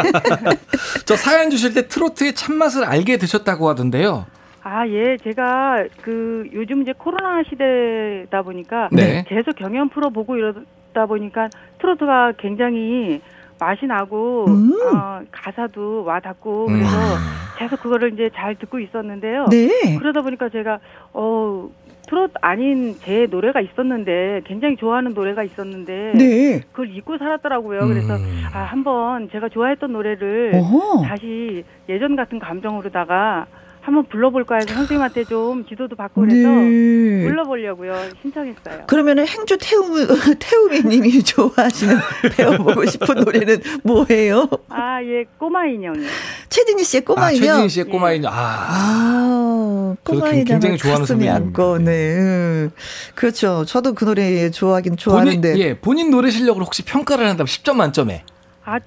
저 사연 주실 때 트로트의 참맛을 알게 되셨다고 하던데요. 아, 예. 제가 그 요즘 이제 코로나 시대다 보니까 네. 계속 경연 프로 보고 이러 다 보니까 트로트가 굉장히 맛이 나고 음. 어, 가사도 와 닿고 음. 그래서 음. 계속 그거를 이제 잘 듣고 있었는데요. 네. 그러다 보니까 제가 어 트롯 아닌 제 노래가 있었는데 굉장히 좋아하는 노래가 있었는데 네. 그걸 잊고 살았더라고요. 음. 그래서 아 한번 제가 좋아했던 노래를 어허. 다시 예전 같은 감정으로다가 한번 불러볼까 해서 선생님한테 좀 지도도 받고 그래서 네. 불러보려고요. 신청했어요. 그러면은 행주 태우미, 태우미 님이 좋아하시는 배워보고 싶은 노래는 뭐예요? 아, 예, 꼬마 인형이요. 최진희 씨의 꼬마 아, 인형? 최진희 씨의 꼬마 인형. 아. 아 꼬마 인형. 굉장히 좋아하는 가슴이 안고, 네. 그렇죠. 저도 그 노래 좋아하긴 좋아하는데. 본인, 예, 본인 노래 실력을 혹시 평가를 한다면 10점 만점에? 아,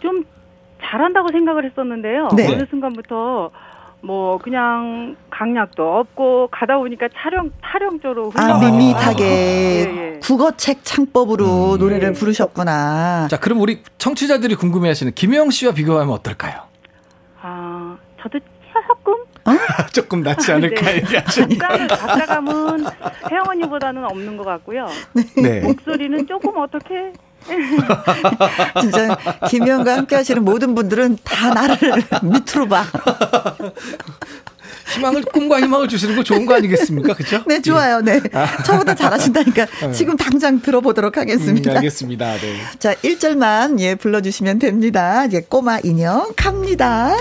좀 잘한다고 생각을 했었는데요. 네. 어느 순간부터 뭐 그냥 강약도 없고 가다 보니까 촬영 타령조로 아 밋밋하게 예, 예. 국어책 창법으로 음. 노래를 예. 부르셨구나. 자 그럼 우리 청취자들이 궁금해하시는 김영 씨와 비교하면 어떨까요? 아 저도 조금 어? 조금 낫지 않을까 네. 얘기하시는 가까감은 혜영 언니보다는 없는 것 같고요. 네. 목소리는 조금 어떻게 진짜 김희영과 함께 하시는 모든 분들은 다 나를 밑으로 봐. 희망을 꿈과 희망을 주시는 거 좋은 거 아니겠습니까? 그렇죠? 네, 좋아요. 네. 아. 저보다 잘하신다니까 네. 지금 당장 들어보도록 하겠습니다. 음, 알겠습니다. 네. 자, 1절만 예 불러 주시면 됩니다. 이제 꼬마 인형 갑니다.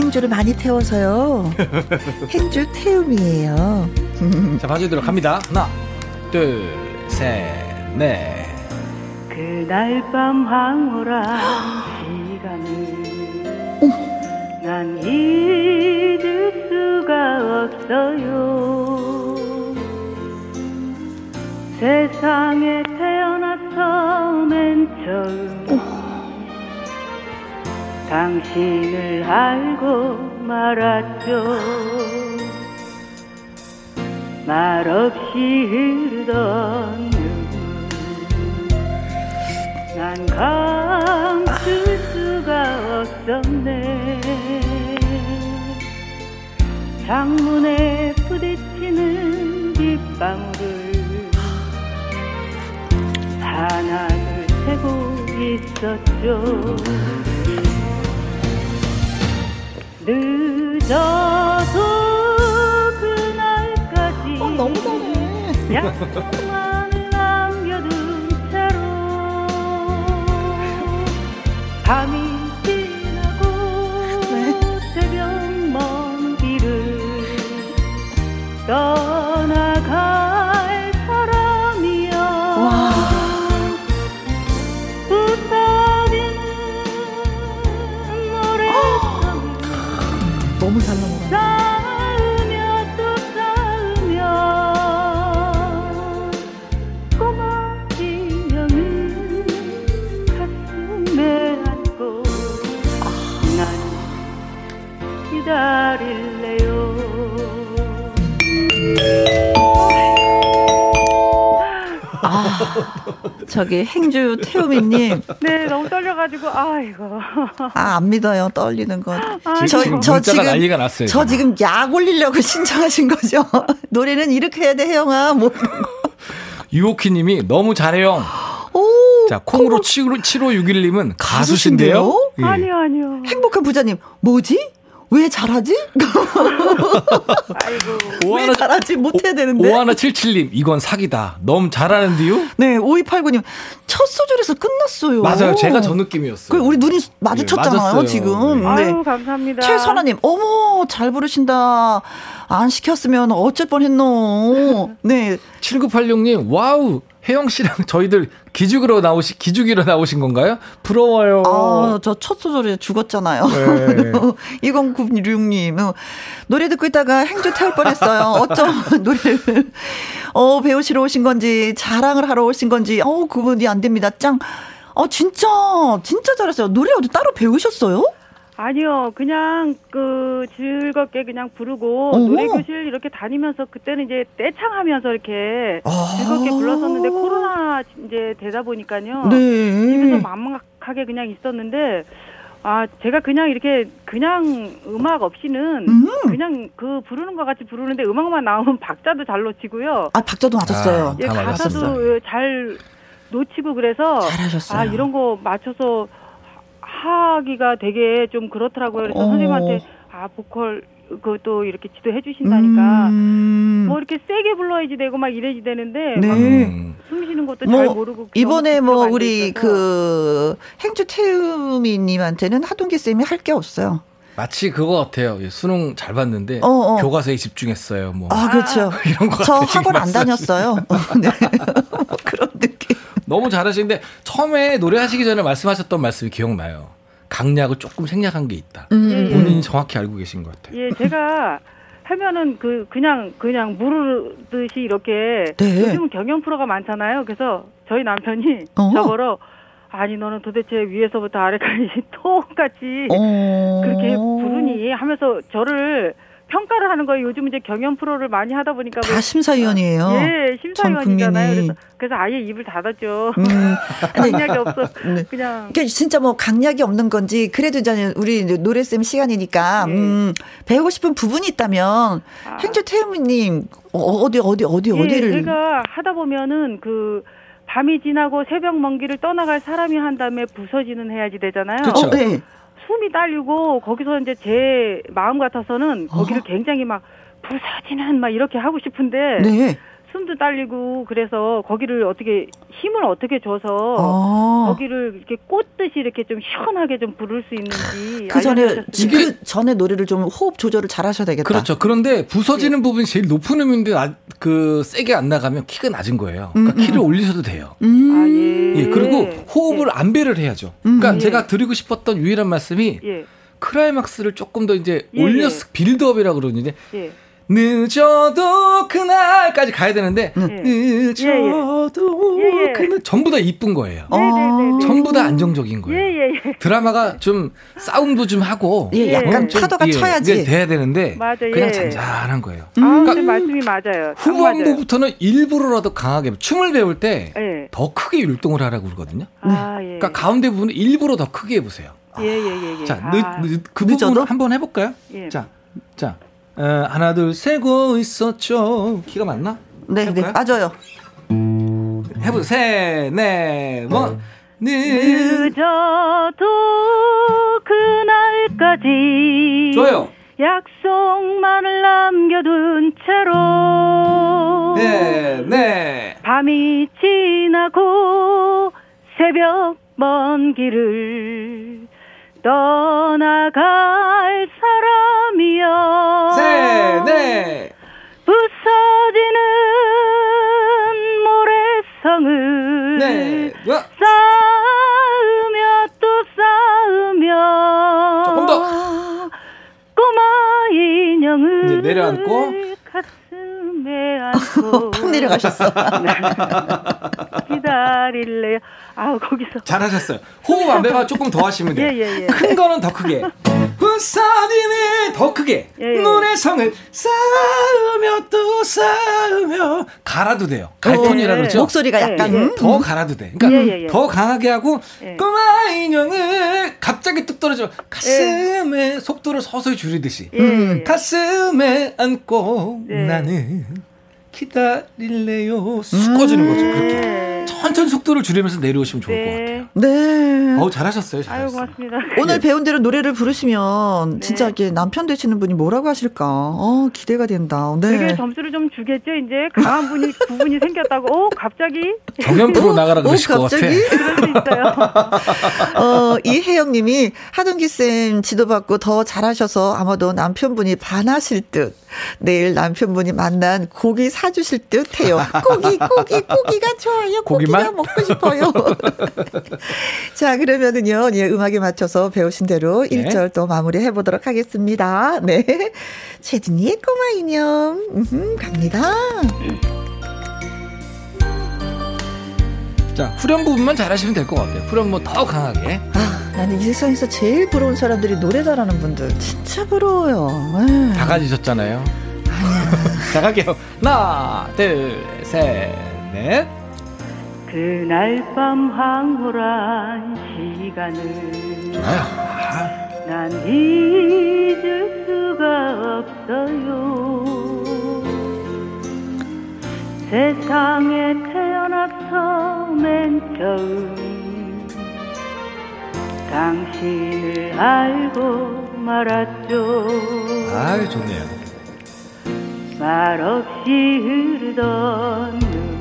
행주를 많이 태워서요. 행주 태움이에요. 자, 봐주도록 합니다. 하나, 둘, 셋, 넷. 그날 밤 황홀한 시간을 난 잊을 수가 없어요. 세상에 태어나서 맨 처음 당신을 알고 말았죠. 말없이 흐르던 눈난 감출 수가 없었네. 창문에 부딪히는 빗방울을 하나를 세고 있었죠 늦어도 그날까지 어, 너무 잘해. 약속만을 남겨둔 채로 밤이 지나고 네. 새벽 먼 길을 떠나 너무 잘 넘어가. 기다릴 아, 저기 행주 태우미님. 네, 너무 떨려가지고 아이고. 아, 안 믿어요. 떨리는 거. 아, 저, 지금 저 지금 난리가 났어요. 저 지금 약 올리려고 신청하신 거죠. 노래는 이렇게 해야 돼, 혜영아. 뭐. 유오키님이 너무 잘해요. 오, 자, 콩으로 7561님은 가수신데요? 가수신데요? 예. 아니요, 아니요. 행복한 부자님, 뭐지? 왜 잘하지? 아이고. 왜 잘하지? 못해야 되는데. 오하나 77님, 이건 사기다. 너무 잘하는데요? 네, 5289님, 첫 소절에서 끝났어요. 맞아요. 제가 저 느낌이었어요. 우리 눈이 마주쳤잖아요, 네, 지금. 네. 아유, 감사합니다. 최선아님, 어머, 잘 부르신다. 안 시켰으면 어쩔 뻔 했노. 네. 7986님, 와우. 혜영 씨랑 저희들 기죽으로 나오시 기죽이러 나오신 건가요? 부러워요. 아, 저 첫 소절에 죽었잖아요. 네. 2096님. 노래 듣고 있다가 행주 태울 뻔했어요. 어쩜 노래를 어, 배우시러 오신 건지 자랑을 하러 오신 건지 어, 그분이 안 됩니다. 짱. 어, 진짜 진짜 잘했어요. 노래 어디 따로 배우셨어요? 아니요, 그냥 그 즐겁게 그냥 부르고 어허. 노래 교실 이렇게 다니면서 그때는 이제 떼창하면서 이렇게 아~ 즐겁게 불렀었는데 코로나 이제 되다 보니까요. 네. 집에서 막막하게 그냥 있었는데 아 제가 그냥 이렇게 그냥 음악 없이는 음. 그냥 그 부르는 것 같이 부르는데 음악만 나오면 박자도 잘 놓치고요. 아 박자도 맞았어요. 아, 예, 가사도 잘 놓치고 그래서 잘하셨어요. 아 이런 거 맞춰서 하기가 되게 좀 그렇더라고요. 그래서 어. 선생님한테 아 보컬 그것도 이렇게 지도해 주신다니까 음. 뭐 이렇게 세게 불러야지 되고 막 이래지 되는데 네. 숨 쉬는 것도 뭐 잘 모르고 이번에 뭐 우리 그 행주 태우미님한테는 하동기 쌤이 할 게 없어요. 마치 그거 같아요. 수능 잘 봤는데 어, 어. 교과서에 집중했어요. 뭐. 아 그렇죠. 이런 거. 저 학원 안 다녔어요. 네. 그런 느낌. 너무 잘하시는데 처음에 노래하시기 전에 말씀하셨던 말씀이 기억나요. 강약을 조금 생략한 게 있다. 음. 본인이 정확히 알고 계신 것 같아요. 예, 제가 하면은 그 그냥 그냥 무르듯이 이렇게 네. 요즘 경연 프로가 많잖아요. 그래서 저희 남편이 어 저보러 아니 너는 도대체 위에서부터 아래까지 똑같이 어. 그렇게 부르니 하면서 저를 평가를 하는 거예요. 요즘 이제 경연 프로를 많이 하다 보니까 다 심사위원이에요. 아, 예, 심사위원이잖아요. 그래서, 그래서 아예 입을 닫았죠. 음. 강약이 없어. 네. 그냥 그러니까 진짜 뭐 강약이 없는 건지 그래도 이제 우리 노래 쌤 시간이니까 예. 음, 배우고 싶은 부분이 있다면 아. 행주 태우님 어, 어디 어디 어디 예, 어디를 제가 하다 보면은 그 밤이 지나고 새벽 먼 길을 떠나갈 사람이 한 다음에 부서지는 해야지 되잖아요. 그렇죠. 어, 네. 숨이 딸리고 거기서 이제 제 마음 같아서는 거기를 어? 굉장히 막 부서지는 막 이렇게 하고 싶은데 네. 숨도 딸리고 그래서 거기를 어떻게 힘을 어떻게 줘서 아. 거기를 이렇게 꽂듯이 이렇게 좀 시원하게 좀 부를 수 있는지 그 전에 그 전에 노래를 좀 호흡 조절을 잘 하셔야 되겠다. 그렇죠. 그런데 부서지는 네. 부분이 제일 높은 음인데 아, 그 세게 안 나가면 키가 낮은 거예요. 그러니까 음, 키를 음. 올리셔도 돼요. 음. 아, 예. 예. 그리고 호흡을 예. 안배를 해야죠. 그러니까 음. 제가 드리고 싶었던 유일한 말씀이 예. 크라이막스를 조금 더 이제 예, 올려서 예. 빌드업이라고 그러는데 늦어도 그날까지 가야 되는데 네. 늦어도 예, 예. 그날 전부 다 이쁜 거예요. 네, 네, 네, 전부 다 안정적인 거예요. 드라마가 좀 싸움도 좀 하고 예, 약간 파도가 예, 쳐야지 돼야 되는데 맞아, 그냥 잔잔한 거예요. 음. 아, 그러니까 말씀이 맞아요. 후반부부터는 일부러라도 강하게 춤을 배울 때 더 크게 율동을 하라고 그러거든요. 아, 그러니까 가운데 부분은 일부러 더 크게 해보세요. 예 예 예. 자, 아. 늦, 늦, 그 부분 한번 해볼까요? 자, 자. 에, 하나 둘 세고 있었죠. 키가 맞나? 네, 네 해볼까요? 네, 맞아요. 해보세요. 세, 네, 뭐. 늦어도 그날까지. 좋아요. 약속만을 남겨둔 채로. 네, 네. 밤이 지나고 새벽 먼 길을 떠나갈 사람이여. 네, 네. 부서지는 모래성을 네. 쌓으며 또 쌓으며 조금 더. 꼬마 인형을 내려앉고. 가슴에 안고. 팍 내려가셨어. 기다릴래요 아 거기서 잘하셨어요. 호흡 안배가 조금 더 하시면 돼요. 예, 예, 예. 큰 거는 더 크게. 부산이네 더 크게. 예, 예. 노래성을 쌓으며 또 쌓으며 갈아도 돼요. 갈톤이라 그러죠. 목소리가 예, 약간 음? 더 갈아도 돼. 그러니까 더 강하게 하고 꼬마 인형을 갑자기 뚝 떨어져 가슴에 속도를 서서히 줄이듯이 음. 가슴에 안고 나는 기다릴래요. 쑥 꺼지는 거죠. 그렇게. 천천히 속도를 줄이면서 내려오시면 좋을 네. 것 같아요. 네. 어우, 잘하셨어요. 잘하셨어요. 아유, 고맙습니다. 오늘 네. 배운 대로 노래를 부르시면 네. 진짜 이렇게 남편 되시는 분이 뭐라고 하실까? 어, 기대가 된다. 네. 되게 점수를 좀 주겠죠, 이제. 강한 분이 두 분이 생겼다고. 어, 갑자기. 경연 프로 나가라 그러실 어, 것 같아. 그럴 수 있어요. 어, 이혜영 님이 하동기 쌤 지도받고 더 잘하셔서 아마도 남편분이 반하실 듯. 내일 남편분이 만난 고기 사주실 듯 해요. 고기, 고기, 고기가 좋아요. 고기만? 고기가 먹고 싶어요. 자, 그러면은요, 예, 음악에 맞춰서 배우신 대로 네. 1절 또 마무리 해보도록 하겠습니다. 네. 최진이의 꼬마 인형. 음흠, 갑니다. 자, 후렴 부분만 잘하시면 될 것 같아요. 후렴 뭐 더 강하게. 아, 나는 이 세상에서 제일 부러운 사람들이 노래 잘하는 분들. 진짜 부러워요. 에이. 다 가지셨잖아요. 자, 갈게요. 하나, 둘, 셋, 넷. 그날 밤 황홀한 시간을 좋아요. 난 잊을 수가 없어요. 세상에 태어나서 맨 처음 당신을 알고 말았죠. 아, 좋네요. 말없이 흐르던 눈물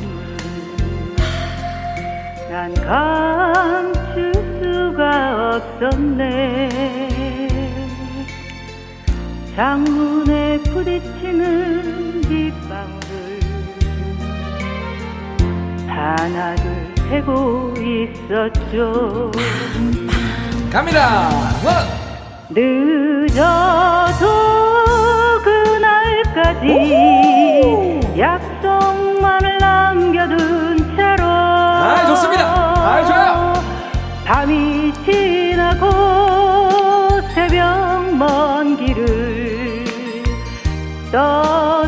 난 감출 수가 없었네 창문에 부딪히는 빗방울 하나둘 세고 있었죠. 갑니다. 늦어도 그날까지 약속만을 남겨둔 채로 아 좋습니다 아 좋아요 밤이 지나고 새벽 먼 길을 떠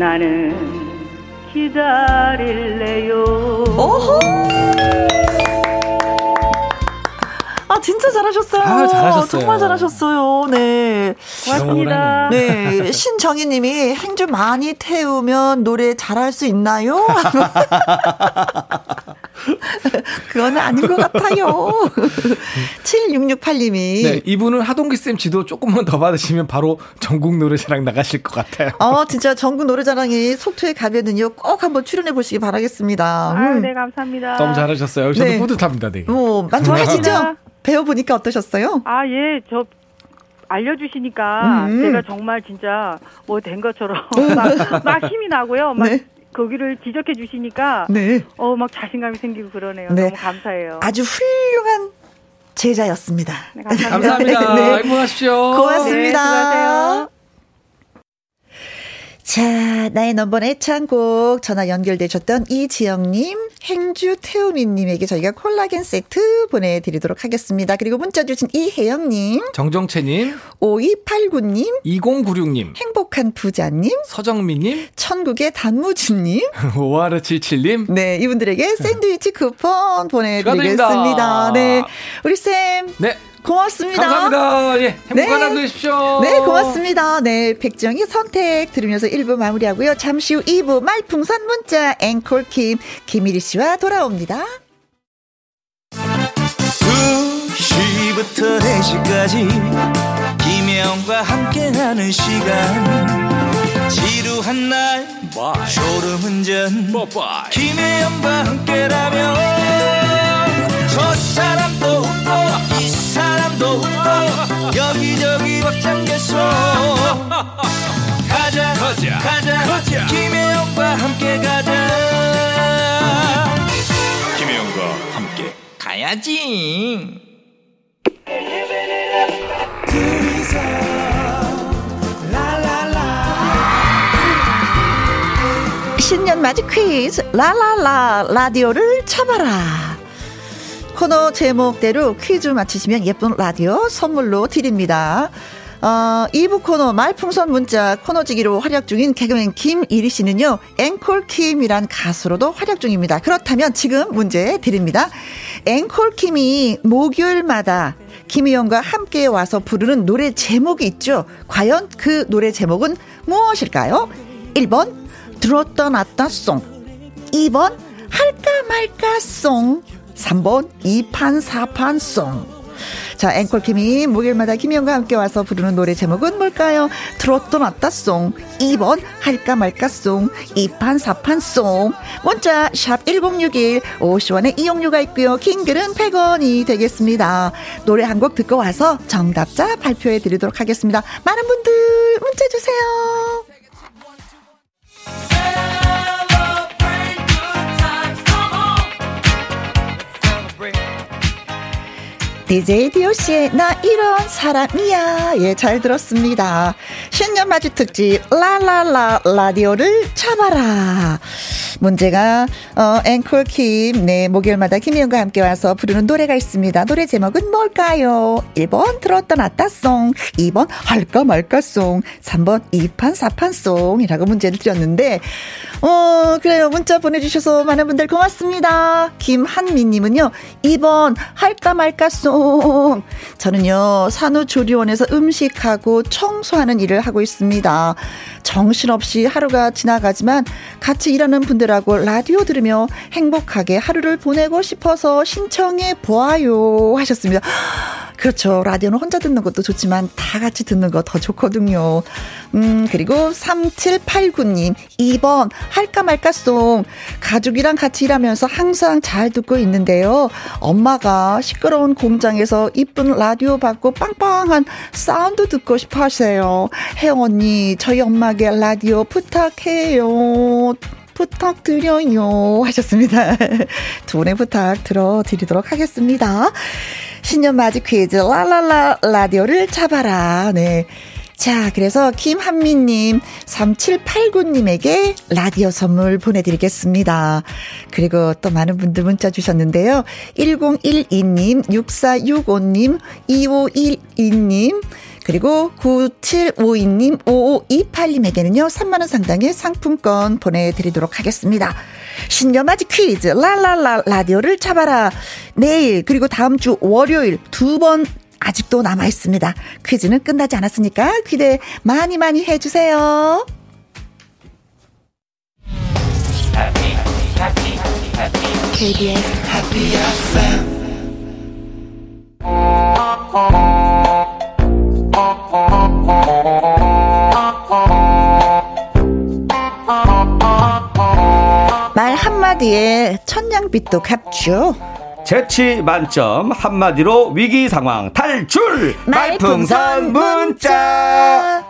나는 기다릴래요. 오호! 아, 진짜 잘하셨어요. 아, 잘하셨어요. 정말 잘하셨어요. 네. 고맙습니다. 네. 신정희 님이 행주 많이 태우면 노래 잘할 수 있나요? 그건 아닌 것 같아요. 7668님이. 네, 이분은 하동기 쌤 지도 조금만 더 받으시면 바로 전국 노래자랑 나가실 것 같아요. 어, 진짜 전국 노래자랑이 속초에 가면은요, 꼭 한번 출연해 보시기 바라겠습니다. 음. 아유, 네, 감사합니다. 너무 잘하셨어요. 저도 네. 뿌듯합니다, 되게. 뭐, 만족하시죠? 배워보니까 어떠셨어요? 아, 예, 저 알려주시니까 음. 제가 정말 진짜 뭐 된 것처럼 막, 막, 힘이 나고요. 막 네. 거기를 지적해 주시니까 네. 어 막 자신감이 생기고 그러네요. 네. 너무 감사해요. 아주 훌륭한 제자였습니다. 네, 감사합니다. 감사합니다. 네. 행복하십시오. 고맙습니다. 네, 자, 나의 넘버원 애창곡 전화 연결되셨던 이지영님, 행주 태우미님에게 저희가 콜라겐 세트 보내드리도록 하겠습니다. 그리고 문자 주신 이혜영님, 정정채님, 5289님, 2096님, 행복한 부자님, 서정민님, 천국의 단무지님, 5177님, 네, 이분들에게 샌드위치 쿠폰 보내드리겠습니다. 네, 우리 쌤. 네. 고맙습니다. 감사합니다. 예, 행복한 네. 하루 되십시오. 네, 고맙습니다. 네, 백정희 선택 들으면서 1부 마무리하고요. 잠시 후 2부 말풍선 문자 앵콜 킴 김일희 씨와 돌아옵니다. 2시부터 4시까지 김혜영과 함께하는 시간 지루한 날 졸음운전 김혜영과 함께라면 사람도 웃고 여기저기 벅장개소 가자 가자 가자, 가자. 김혜영과 함께 가자. 김혜영과 함께. 가야지. 신년 맞이 퀴즈 라라라 라디오를 쳐봐라 코너 제목대로 퀴즈 맞히시면 예쁜 라디오 선물로 드립니다. 어, 2부 코너 말풍선 문자 코너지기로 활약 중인 개그맨 김이리 씨는요, 앵콜킴이란 가수로도 활약 중입니다. 그렇다면 지금 문제 드립니다. 앵콜킴이 목요일마다 김희영과 함께 와서 부르는 노래 제목이 있죠. 과연 그 노래 제목은 무엇일까요? 1번, 들었다 놨다 송. 2번, 할까 말까 송. 3번 2판 4판 송. 자, 앵콜킴이 목요일마다 김희영과 함께 와서 부르는 노래 제목은 뭘까요? 트로트 났다 송. 2번 할까 말까 송. 2판 4판 송. 문자 샵 1061. 50원의 이용료가 있고요. 긴 글은 100원이 되겠습니다. 노래 한 곡 듣고 와서 정답자 발표해 드리도록 하겠습니다. 많은 분들 문자 주세요. DJ 디오씨의 나 이런 사람이야. 예, 잘 들었습니다. 신년 맞이 특집, 라라라, 라디오를 잡아라. 문제가, 어, 앵콜 킴, 네, 목요일마다 김희영과 함께 와서 부르는 노래가 있습니다. 노래 제목은 뭘까요? 1번, 들었다 놨다 송. 2번, 할까 말까 송. 3번, 2판, 4판 송이라고 문제를 드렸는데, 어, 그래요. 문자 보내주셔서 많은 분들 고맙습니다. 김한미님은요, 2번, 할까 말까 송. 저는요, 산후조리원에서 음식하고 청소하는 일을 하고 있습니다. 정신없이 하루가 지나가지만 같이 일하는 분들하고 라디오 들으며 행복하게 하루를 보내고 싶어서 신청해 보아요. 하셨습니다. 그렇죠. 라디오는 혼자 듣는 것도 좋지만 다 같이 듣는 거 더 좋거든요. 음, 그리고 3789님, 2번, 할까 말까 송. 가족이랑 같이 일하면서 항상 잘 듣고 있는데요. 엄마가 시끄러운 공장에서 이쁜 라디오 받고 빵빵한 사운드 듣고 싶어 하세요. 혜영 언니, 저희 엄마 에게 라디오 부탁해요. 부탁드려요. 하셨습니다. 두 분의 부탁 들어드리도록 하겠습니다. 신년 맞이 퀴즈, 라라라 라디오를 잡아라. 네. 자, 그래서 김한미님, 3789님에게 라디오 선물 보내드리겠습니다. 그리고 또 많은 분들 문자 주셨는데요. 1012님, 6465님, 2512님, 그리고 9752님, 5528님에게는요, 3만원 상당의 상품권 보내드리도록 하겠습니다. 신년맞이 퀴즈, 랄랄라 라디오를 잡아라. 내일, 그리고 다음 주 월요일 두번 아직도 남아 있습니다. 퀴즈는 끝나지 않았으니까 기대 많이 많이 해주세요. KBS Happy FM 한마디에 천냥빛도 갚죠. 재치 만점 한마디로 위기 상황 탈출 말풍선 문자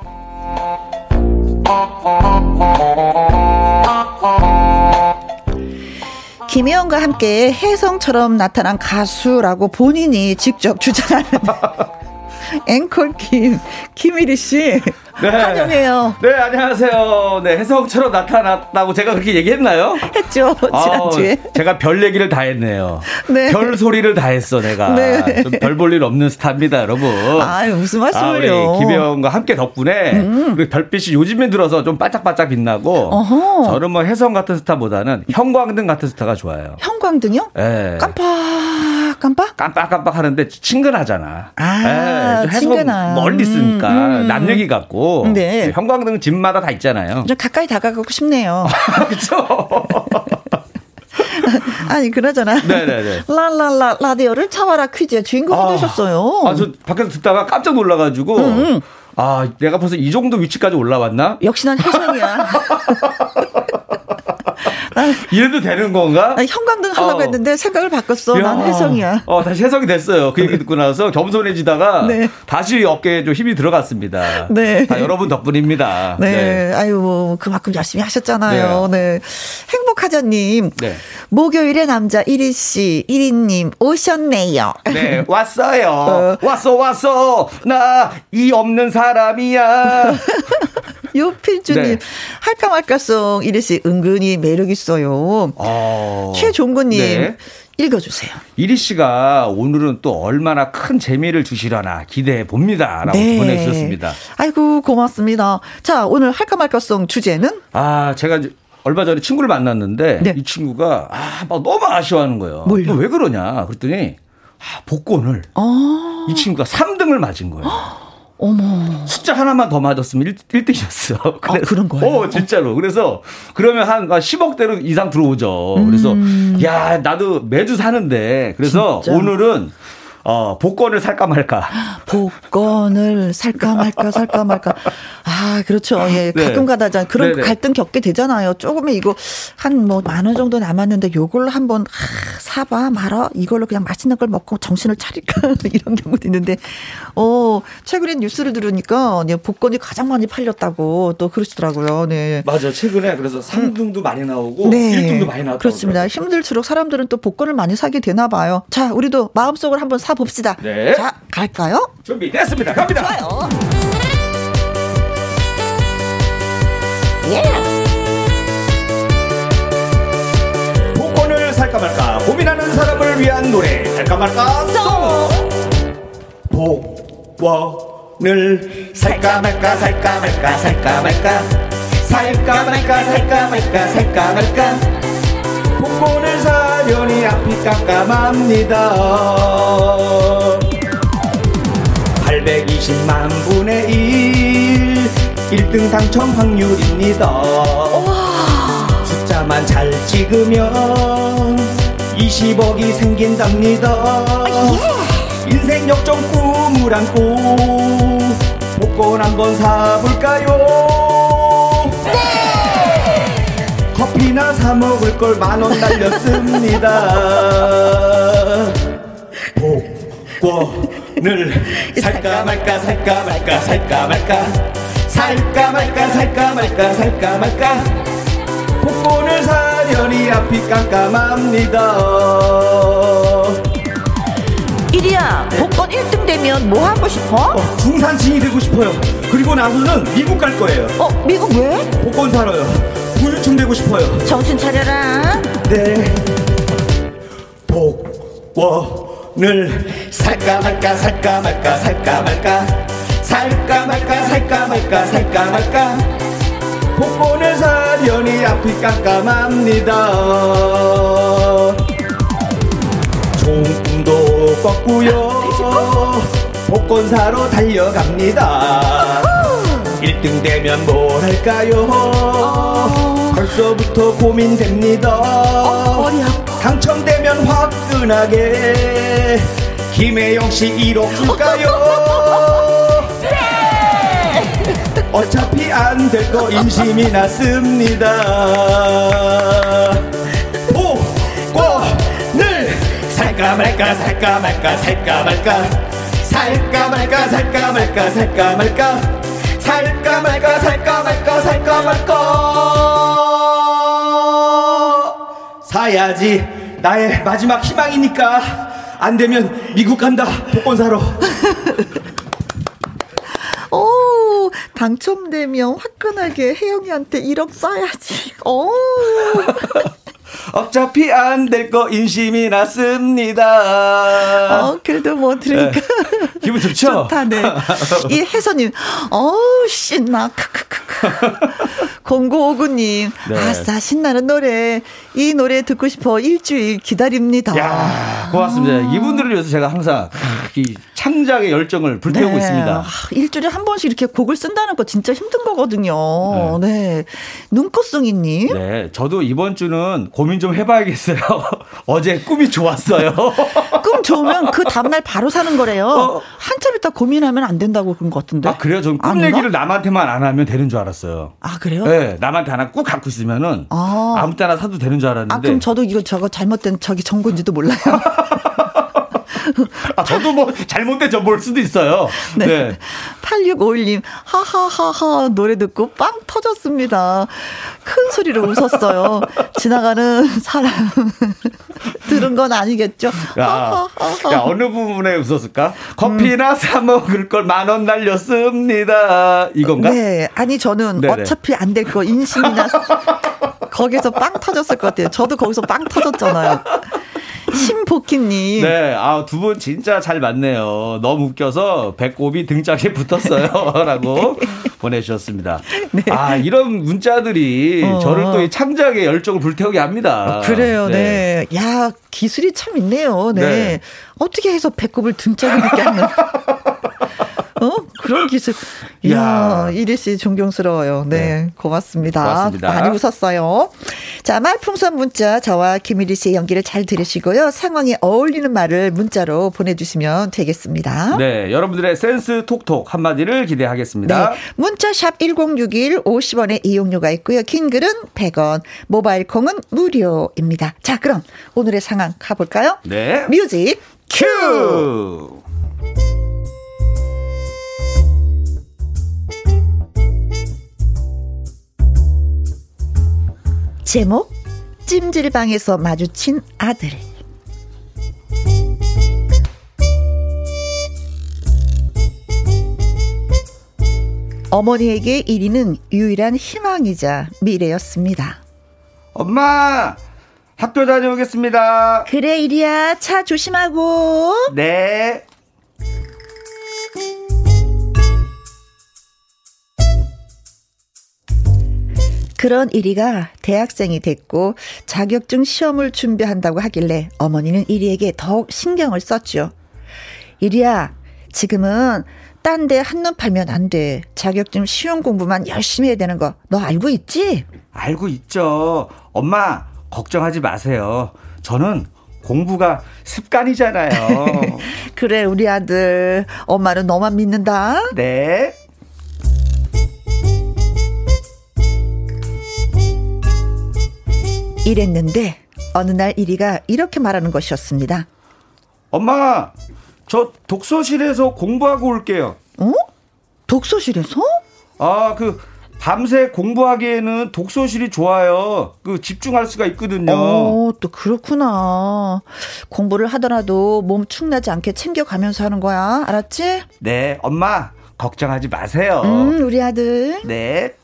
김혜영과 함께 혜성처럼 나타난 가수라고 본인이 직접 주장하는 앵콜 김 김일희 씨 네. 환영해요. 네, 안녕하세요. 네, 혜성처럼 나타났다고 제가 그렇게 얘기했나요? 했죠, 지난주에. 아, 제가 별 얘기를 다 했네요. 네. 별 소리를 다 했어, 내가. 네. 별볼 일 없는 스타입니다, 여러분. 아 무슨 말씀을요. 아, 김혜영과 함께 덕분에 음. 우리 별빛이 요즘에 들어서 좀 반짝반짝 빛나고 어허. 저는 뭐 혜성 같은 스타보다는 형광등 같은 스타가 좋아요. 형광등요? 네. 깜빡 깜빡? 깜빡깜빡 하는데 친근하잖아. 아, 네, 친근한. 멀리 있으니까 음. 남 얘기 같고 네. 형광등 집마다 다 있잖아요. 좀 가까이 다가가고 싶네요. 그렇죠. 아니 그러잖아. 네네네. 라라라 라디오를 차와라 퀴즈의 주인공이 아, 되셨어요. 아 저 밖에서 듣다가 깜짝 놀라가지고 음, 음. 아 내가 벌써 이 정도 위치까지 올라왔나? 역시 난 혜성이야. 이래도 되는 건가? 형광등 하려고 어. 했는데 생각을 바꿨어. 야. 난 혜성이야. 어, 다시 혜성이 됐어요. 그 얘기 듣고 나서 겸손해지다가 네. 다시 어깨에 좀 힘이 들어갔습니다. 네. 다 여러분 덕분입니다. 네. 네. 아유, 뭐, 그만큼 열심히 하셨잖아요. 네. 네. 행복하자님. 네. 목요일의 남자 1위 씨, 1위님 오셨네요. 네, 왔어요. 어. 왔어, 왔어. 나 이 없는 사람이야. 요필주님 네. 할까 말까송 이리 씨 은근히 매력 있어요. 어... 최종근님 네. 읽어주세요. 이리 씨가 오늘은 또 얼마나 큰 재미를 주시려나 기대해 봅니다라고 네. 보내주셨습니다. 아이고 고맙습니다. 자 오늘 할까 말까송 주제는 아 제가 얼마 전에 친구를 만났는데 네. 이 친구가 아, 막 너무 아쉬워하는 거예요. 왜 그러냐? 그랬더니 아, 복권을 아~ 이 친구가 3등을 맞은 거예요. 어머. 숫자 하나만 더 맞았으면 1, 등이었어 아, 그런 거예요? 어, 진짜로. 그래서 그러면 한 10억대로 이상 들어오죠. 그래서 음. 야, 나도 매주 사는데. 그래서 진짜? 오늘은 어, 복권을 살까 말까. 복권을 살까 말까, 살까 말까. 아, 그렇죠. 예. 네. 가끔 가다 그런 네네. 갈등 겪게 되잖아요. 조금은 이거 한 뭐 만 원 정도 남았는데 요걸로 한번 아, 사봐, 말아. 이걸로 그냥 맛있는 걸 먹고 정신을 차릴까. 이런 경우도 있는데, 어, 최근에 뉴스를 들으니까 네, 복권이 가장 많이 팔렸다고 또 그러시더라고요. 네. 맞아. 최근에 그래서 3등도 많이 나오고 네. 1등도 많이 나오고. 그렇습니다. 힘들수록 사람들은 또 복권을 많이 사게 되나 봐요. 자, 우리도 마음속으로 한번 사 봅시다. 네. 자, 갈까요? 준비됐습니다. 갑니다. 좋아요. 예. 복권을 살까 말까 고민하는 사람을 위한 노래 살까 말까 송. 복권을 살까 말까 살까 말까 살까 말까 살까 말까 살까 말까 살까 말까 복 권을 사려니 앞이 깜깜합니다. 820만 분의 1 1등 당첨 확률입니다. 숫자만 잘 찍으면 20억이 생긴답니다. 인생 역전 꿈을 안고 복권 한번 사볼까요? 커피나 사 먹을 걸 만 원 날렸습니다. 복권을 살까 말까 살까 말까 살까 말까 살까 말까 살까 말까 살까 말까 복권을 사려니 앞이 깜깜합니다. 이리야 복권 1등 되면 뭐 하고 싶어? 어, 중산층이 되고 싶어요. 그리고 나서는 미국 갈 거예요. 어 미국 왜? 복권 사러요. 되고 싶어요. 정신 차려라. 네. 복권을 살까 말까 살까 말까 살까 말까 살까 말까 살까 말까 살까 말까 복권을 사려니 앞이 깜깜합니다. 종도 꺾고요 복권 사러 달려갑니다 1등 되면 뭘 할까요 벌써부터 고민됩니다. 당첨되면 화끈하게 김혜영 씨 1억 줄까요? 어차피 안 될 거 인심이 났습니다. 복권을 살까 말까 살까 말까 살까 말까 살까 말까. 살까 말까 살까 말까 살까 말까 살까 말까 살까 말까 사야지 나의 마지막 희망이니까 안 되면 미국 간다 복권 사러 오, 당첨되면 화끈하게 혜영이한테 1억 써야지. 오. 어차피 안 될 거 인심이 났습니다. 어, 그래도 뭐 들으니까. 네. 기분 좋죠? 좋다, 네. 이 혜선님, 어우, 신나. 크크크크. 0959님, 네. 아싸, 신나는 노래. 이 노래 듣고 싶어 일주일 기다립니다. 야, 고맙습니다. 아. 이분들을 위해서 제가 항상 이 창작의 열정을 불태우고 네. 있습니다. 아, 일주일에 한 번씩 이렇게 곡을 쓴다는 거 진짜 힘든 거거든요. 네. 네. 눈꽃송이님. 네. 저도 이번 주는 고민 좀 해봐야겠어요. 어제 꿈이 좋았어요. 꿈 좋으면 그 다음날 바로 사는 거래요. 어. 한참 있다 고민하면 안 된다고 그런 것 같은데. 아, 그래요? 저는 꿈 얘기를 남한테만 안 하면 되는 줄 알았어요. 아, 그래요? 네. 남한테 하나 꼭 갖고 있으면은 아. 아무 때나 사도 되는 줄 알았는데. 아, 그럼 저도 이거 저거 잘못된 저기 정보인지도 몰라요. 아, 저도 뭐 잘못된 정보일 수도 있어요. 네. 네. 8651님, 하하하하 노래 듣고 빵 터졌습니다. 큰 소리로 웃었어요. 지나가는 사람 들은 건 아니겠죠? 야, 야 어느 부분에 웃었을까? 커피나 음. 사 먹을 걸 만 원 날렸습니다. 이건가? 네, 아니 저는 네네. 어차피 안 될 거 인심이나 거기서 빵 터졌을 것 같아요. 저도 거기서 빵 터졌잖아요. 신복희님. 네, 아, 두 분 진짜 잘 맞네요. 너무 웃겨서 배꼽이 등짝에 붙었어요. 라고 보내주셨습니다. 네. 아, 이런 문자들이 어. 저를 또 창작의 열정을 불태우게 합니다. 어, 그래요, 네. 네. 야, 기술이 참 있네요. 네. 네. 어떻게 해서 배꼽을 등짝에 붙게 하는. 어? 그런 기술. 이야, 이리 씨 존경스러워요. 네, 네. 고맙습니다. 고맙습니다. 많이 웃었어요. 자, 말풍선 문자 저와 김일희 씨의 연기를 잘 들으시고요. 상황에 어울리는 말을 문자로 보내주시면 되겠습니다. 네, 여러분들의 센스 톡톡 한마디를 기대하겠습니다. 네, 문자 샵 1061 50원의 이용료가 있고요. 긴 글은 100원, 모바일 콩은 무료입니다. 자, 그럼 오늘의 상황 가볼까요? 네. 뮤직 큐! 제목 찜질방에서 마주친 아들 어머니에게 1위는 유일한 희망이자 미래였습니다. 엄마 학교 다녀오겠습니다. 그래 이리야 차 조심하고. 네. 그런 이리가 대학생이 됐고 자격증 시험을 준비한다고 하길래 어머니는 이리에게 더욱 신경을 썼죠. 이리야, 지금은 딴 데 한눈 팔면 안 돼. 자격증 시험 공부만 열심히 해야 되는 거 너 알고 있지? 알고 있죠. 엄마, 걱정하지 마세요. 저는 공부가 습관이잖아요. 그래, 우리 아들. 엄마는 너만 믿는다. 네. 이랬는데 어느 날 이리가 이렇게 말하는 것이었습니다. 엄마, 저 독서실에서 공부하고 올게요. 어? 독서실에서? 아, 그 밤새 공부하기에는 독서실이 좋아요. 그 집중할 수가 있거든요. 어, 또 그렇구나. 공부를 하더라도 몸 축나지 않게 챙겨가면서 하는 거야. 알았지? 네, 엄마 걱정하지 마세요. 음, 우리 아들. 네.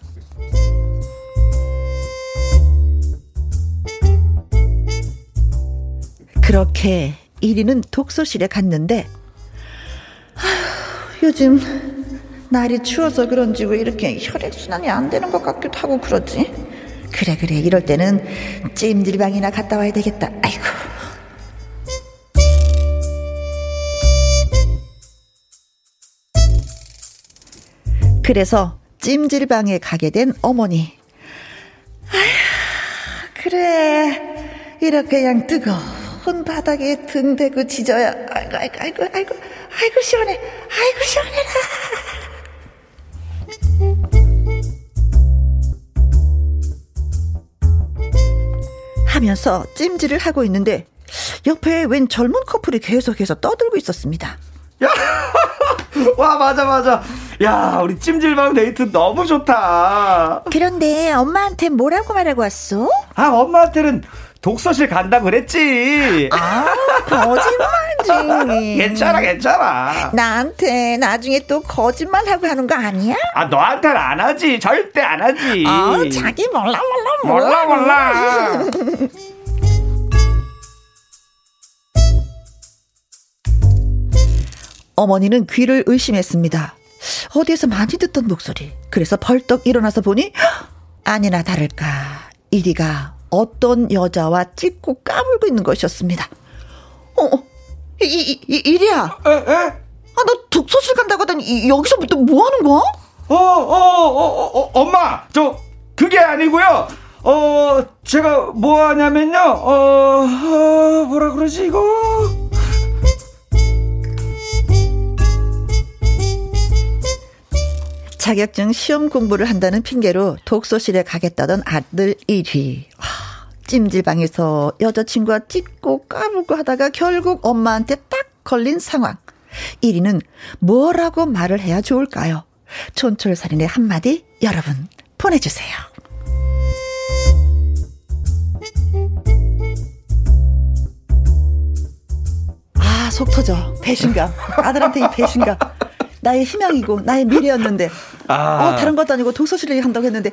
그렇게 1위는 독서실에 갔는데 아휴, 요즘 날이 추워서 그런지 왜 이렇게 혈액순환이 안 되는 것 같기도 하고 그러지? 그래 그래. 이럴 때는 찜질방이나 갔다 와야 되겠다. 아이고. 그래서 찜질방에 가게 된 어머니. 아휴 그래. 이렇게 그냥 뜨거 운 바닥에 등 대고 지져야 아이고 아이고 아이고 아이고 아이고 시원해 아이고 시원해라 하면서 찜질을 하고 있는데 옆에 웬 젊은 커플이 계속해서 떠들고 있었습니다. 야, 와 맞아 맞아. 야 우리 찜질방 데이트 너무 좋다. 그런데 엄마한테 뭐라고 말하고 왔어? 아 엄마한테는 독서실 간다 그랬지. 아, 거짓말지. 괜찮아, 괜찮아. 나한테 나중에 또 거짓말하고 하는 거 아니야? 아, 너한테는 안 하지. 절대 안 하지. 아, 자기 몰라, 몰라, 몰라, 몰라. 어머니는 귀를 의심했습니다. 어디에서 많이 듣던 목소리. 그래서 벌떡 일어나서 보니 아니나 다를까 이리가 어떤 여자와 찍고 까불고 있는 것이었습니다. 어, 어 이, 이, 이, 이리야. 에, 에? 아, 너 독서실 간다고 하더니 여기서부터 뭐 하는 거야? 어, 어, 어, 어, 어, 엄마, 저, 그게 아니고요. 어, 제가 뭐 하냐면요. 어, 어 뭐라 그러지, 이거? 자격증 시험 공부를 한다는 핑계로 독서실에 가겠다던 아들 1위. 찜질방에서 여자친구와 찍고 까불고 하다가 결국 엄마한테 딱 걸린 상황. 1위는 뭐라고 말을 해야 좋을까요? 촌철살인의 한마디 여러분 보내주세요. 아, 속 터져. 배신감. 아들한테 이 배신감. 나의 희망이고 나의 미래였는데 아. 어, 다른 것도 아니고 독서실에 한다고 했는데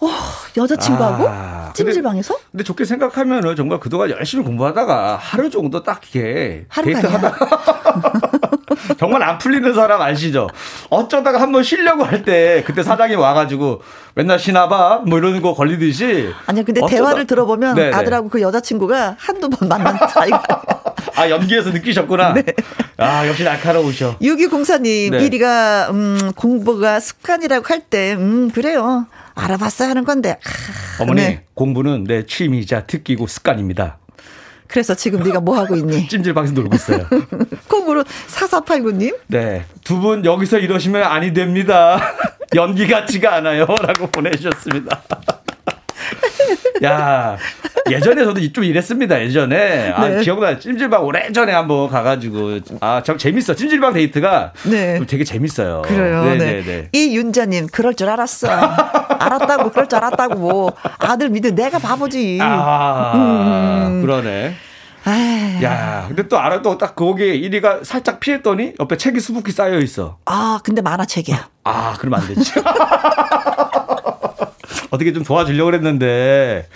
어, 여자친구하고 아, 찜질방에서? 근데, 근데, 좋게 생각하면은 정말 그동안 열심히 공부하다가 하루 정도 딱 이렇게 데이트 하다가 정말 안 풀리는 사람 아시죠? 어쩌다가 한번 쉬려고 할 때 그때 사장이 와가지고 맨날 쉬나봐 뭐 이러는 거 걸리듯이 아니요 근데 어쩌다. 대화를 들어보면 네네. 아들하고 그 여자친구가 한두 번 만난 사이가 아 연기에서 느끼셨구나. 네. 아 역시 날카로우셔. 6204님 네. 1위가 음, 공부가 습관이라고 할 때 음 그래요. 알아봤어야 하는 건데. 아, 어머니 네. 공부는 내 취미이자 특기고 습관입니다. 그래서 지금 네가 뭐 하고 있니? 찜질방에서 놀고 있어요. 콩으로 4489님? 네. 두 분 여기서 이러시면 아니 됩니다. 연기 같지가 않아요. 라고 보내주셨습니다. 야, 예전에 저도 좀 이랬습니다. 예전에. 아, 네. 기억나. 찜질방 오래전에 한번 가가지고. 아, 참 재밌어. 찜질방 데이트가. 네. 되게 재밌어요. 그래요. 네. 네. 네. 이윤자님, 그럴 줄 알았어. 알았다고, 그럴 줄 알았다고. 아들 믿어. 내가 바보지. 아, 음. 그러네. 에이. 야, 근데 또 알아, 또딱 거기에 1위가 살짝 피했더니 옆에 책이 수북히 쌓여 있어. 아, 근데 만화책이야. 아, 그러면 안 되지. 어떻게 좀 도와주려고 그랬는데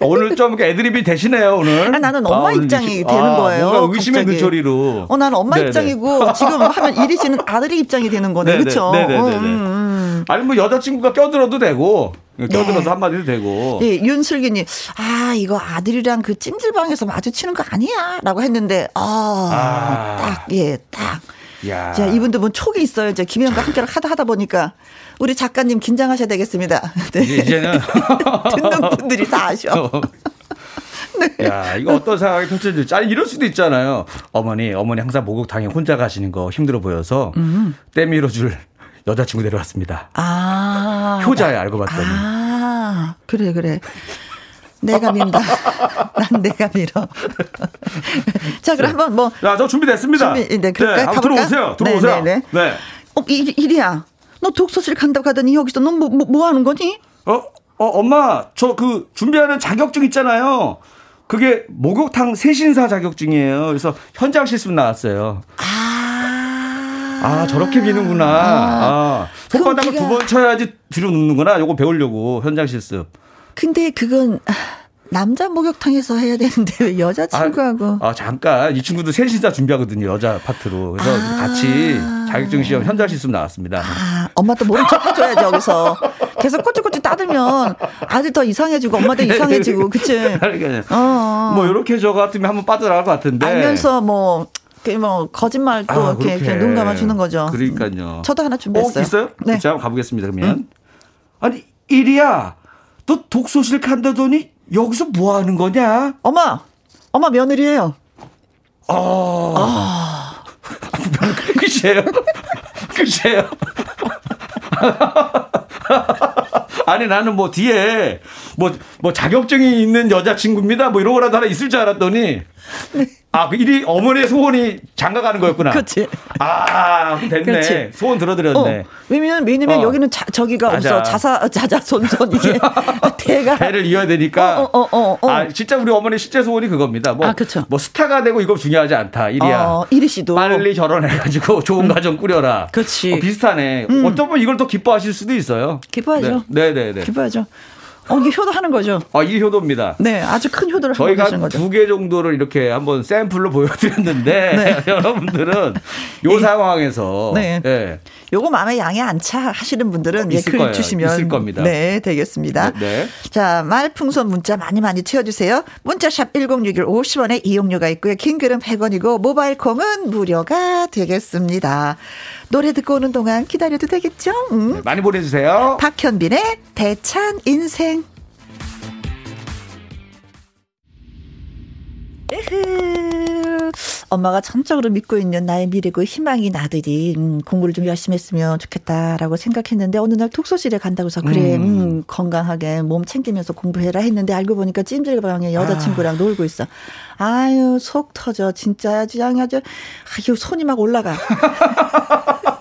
오늘 좀 애드립이 되시네요 오늘. 아, 나는 엄마 아, 입장이 이 되는 아, 거예요. 뭔가 의심의. 눈초리로. 어, 나는 엄마 네네. 입장이고 지금 하면 이리 씨는 아들의 입장이 되는 거네, 그렇죠? 네네네. 음, 음. 아니 뭐 여자친구가 껴들어도 되고 껴들어서 네. 한마디도 되고. 네, 윤슬기님, 아 이거 아들이랑 그 찜질방에서 마주치는 거 아니야?라고 했는데 아, 아. 딱 예, 딱. 야. 자, 이분도 뭐 촉이 있어요. 이제 김혜영과 함께 하다 하다 보니까 우리 작가님 긴장하셔야 되겠습니다. 네. 이제는 듣는 분들이 다 아셔. 네. 야, 이거 어떤 상황이 펼쳐질지. 아니, 이럴 수도 있잖아요. 어머니, 어머니 항상 목욕탕에 혼자 가시는 거 힘들어 보여서 음. 때 밀어줄 여자친구 데려왔습니다. 아. 효자에 알고 봤더니. 아, 그래, 그래. 내가 민다. 난 내가 밀어. 자, 그럼 한번 뭐. 야, 저 준비됐습니다. 준비, 네, 그럴까요? 네, 들어오세요. 들어오세요. 네, 네, 네. 네. 어, 이, 이리야. 너 독서실 간다고 하더니 여기서 너 뭐, 뭐, 뭐 하는 거니? 어, 어, 엄마, 저 그 준비하는 자격증 있잖아요. 그게 목욕탕 세신사 자격증이에요. 그래서 현장 실습 나왔어요. 아. 아, 저렇게 비는구나. 아. 아. 손바닥을 두번 쳐야지 뒤로 눕는구나. 요거 배우려고 현장 실습. 근데 그건 남자 목욕탕에서 해야 되는데 왜 여자 친구하고? 아, 아, 잠깐 이 친구도 셋이다 준비하거든요 여자 파트로 그래서 아. 같이 자격증 시험 현장 실습 나왔습니다. 아, 엄마 또 모른 척 해줘야지 여기서 계속 꼬치꼬치 따들면 아들 더 이상해지고 엄마도 이상해지고 그치? 어, 어. 뭐 이렇게 저 같으면 한번 빠져나갈 것 같은데 알면서 뭐. 뭐 거짓말 또 아, 이렇게, 이렇게 눈 감아 주는 거죠. 그러니까요. 저도 하나 준비했어요. 어, 있어요? 네. 제가 한번 가보겠습니다. 그러면 음? 아니 이리야 너 독서실 간다더니 여기서 뭐 하는 거냐? 엄마, 엄마 며느리예요. 아, 아. 글쎄요, 글쎄요. 아니 나는 뭐 뒤에 뭐뭐 뭐 자격증이 있는 여자친구입니다. 뭐 이런 거라도 하나 있을 줄 알았더니 네. 아, 그 일이 어머니의 소원이 장가 가는 거였구나. 그렇지. 아, 됐네. 그렇지. 소원 들어드렸네. 어, 왜냐면, 왜냐면 어. 여기는 자, 저기가 맞아. 없어. 자사, 자자손손 이게 대가. 대를 이어야 되니까. 어, 어, 어, 어, 아, 진짜 우리 어머니 실제 소원이 그겁니다. 뭐, 아, 그쵸. 뭐 스타가 되고 이거 중요하지 않다. 일이야. 어, 이리 씨도. 빨리 결혼해 가지고 좋은 음. 가정 꾸려라. 그렇지. 어, 비슷하네. 음. 분 이걸 더 기뻐하실 수도 있어요. 기뻐하죠. 네, 네, 네. 네. 기뻐하죠. 어, 이게 효도하는 거죠. 아, 이게 효도입니다. 네, 아주 큰 효도를 거죠. 두개 정도를 이렇게 한번 샘플로 보여드렸는데 네. 여러분들은 요 상황에서 네. 네. 요거 마음에 양해 안 차 하시는 분들은 어, 예, 글 주시면 있을 겁니다. 네, 되겠습니다. 네, 네. 자, 말풍선 문자 많이 많이 채워주세요. 문자샵 1061 50원에 이용료가 있고요. 긴 글은 100원이고 모바일 콩은 무료가 되겠습니다. 노래 듣고 오는 동안 기다려도 되겠죠? 음. 네, 많이 보내주세요. 박현빈의 대찬 인생. 에흐. 엄마가 전적으로 믿고 있는 나의 미래고 희망이 나들이 음, 공부를 좀 열심히 했으면 좋겠다라고 생각했는데 어느 날 독서실에 간다고 해서 그래 음. 음, 건강하게 몸 챙기면서 공부해라 했는데 알고 보니까 찜질방에 여자친구랑 아. 놀고 있어. 아유 속 터져 진짜 아주 아주 아유 손이 막 올라가.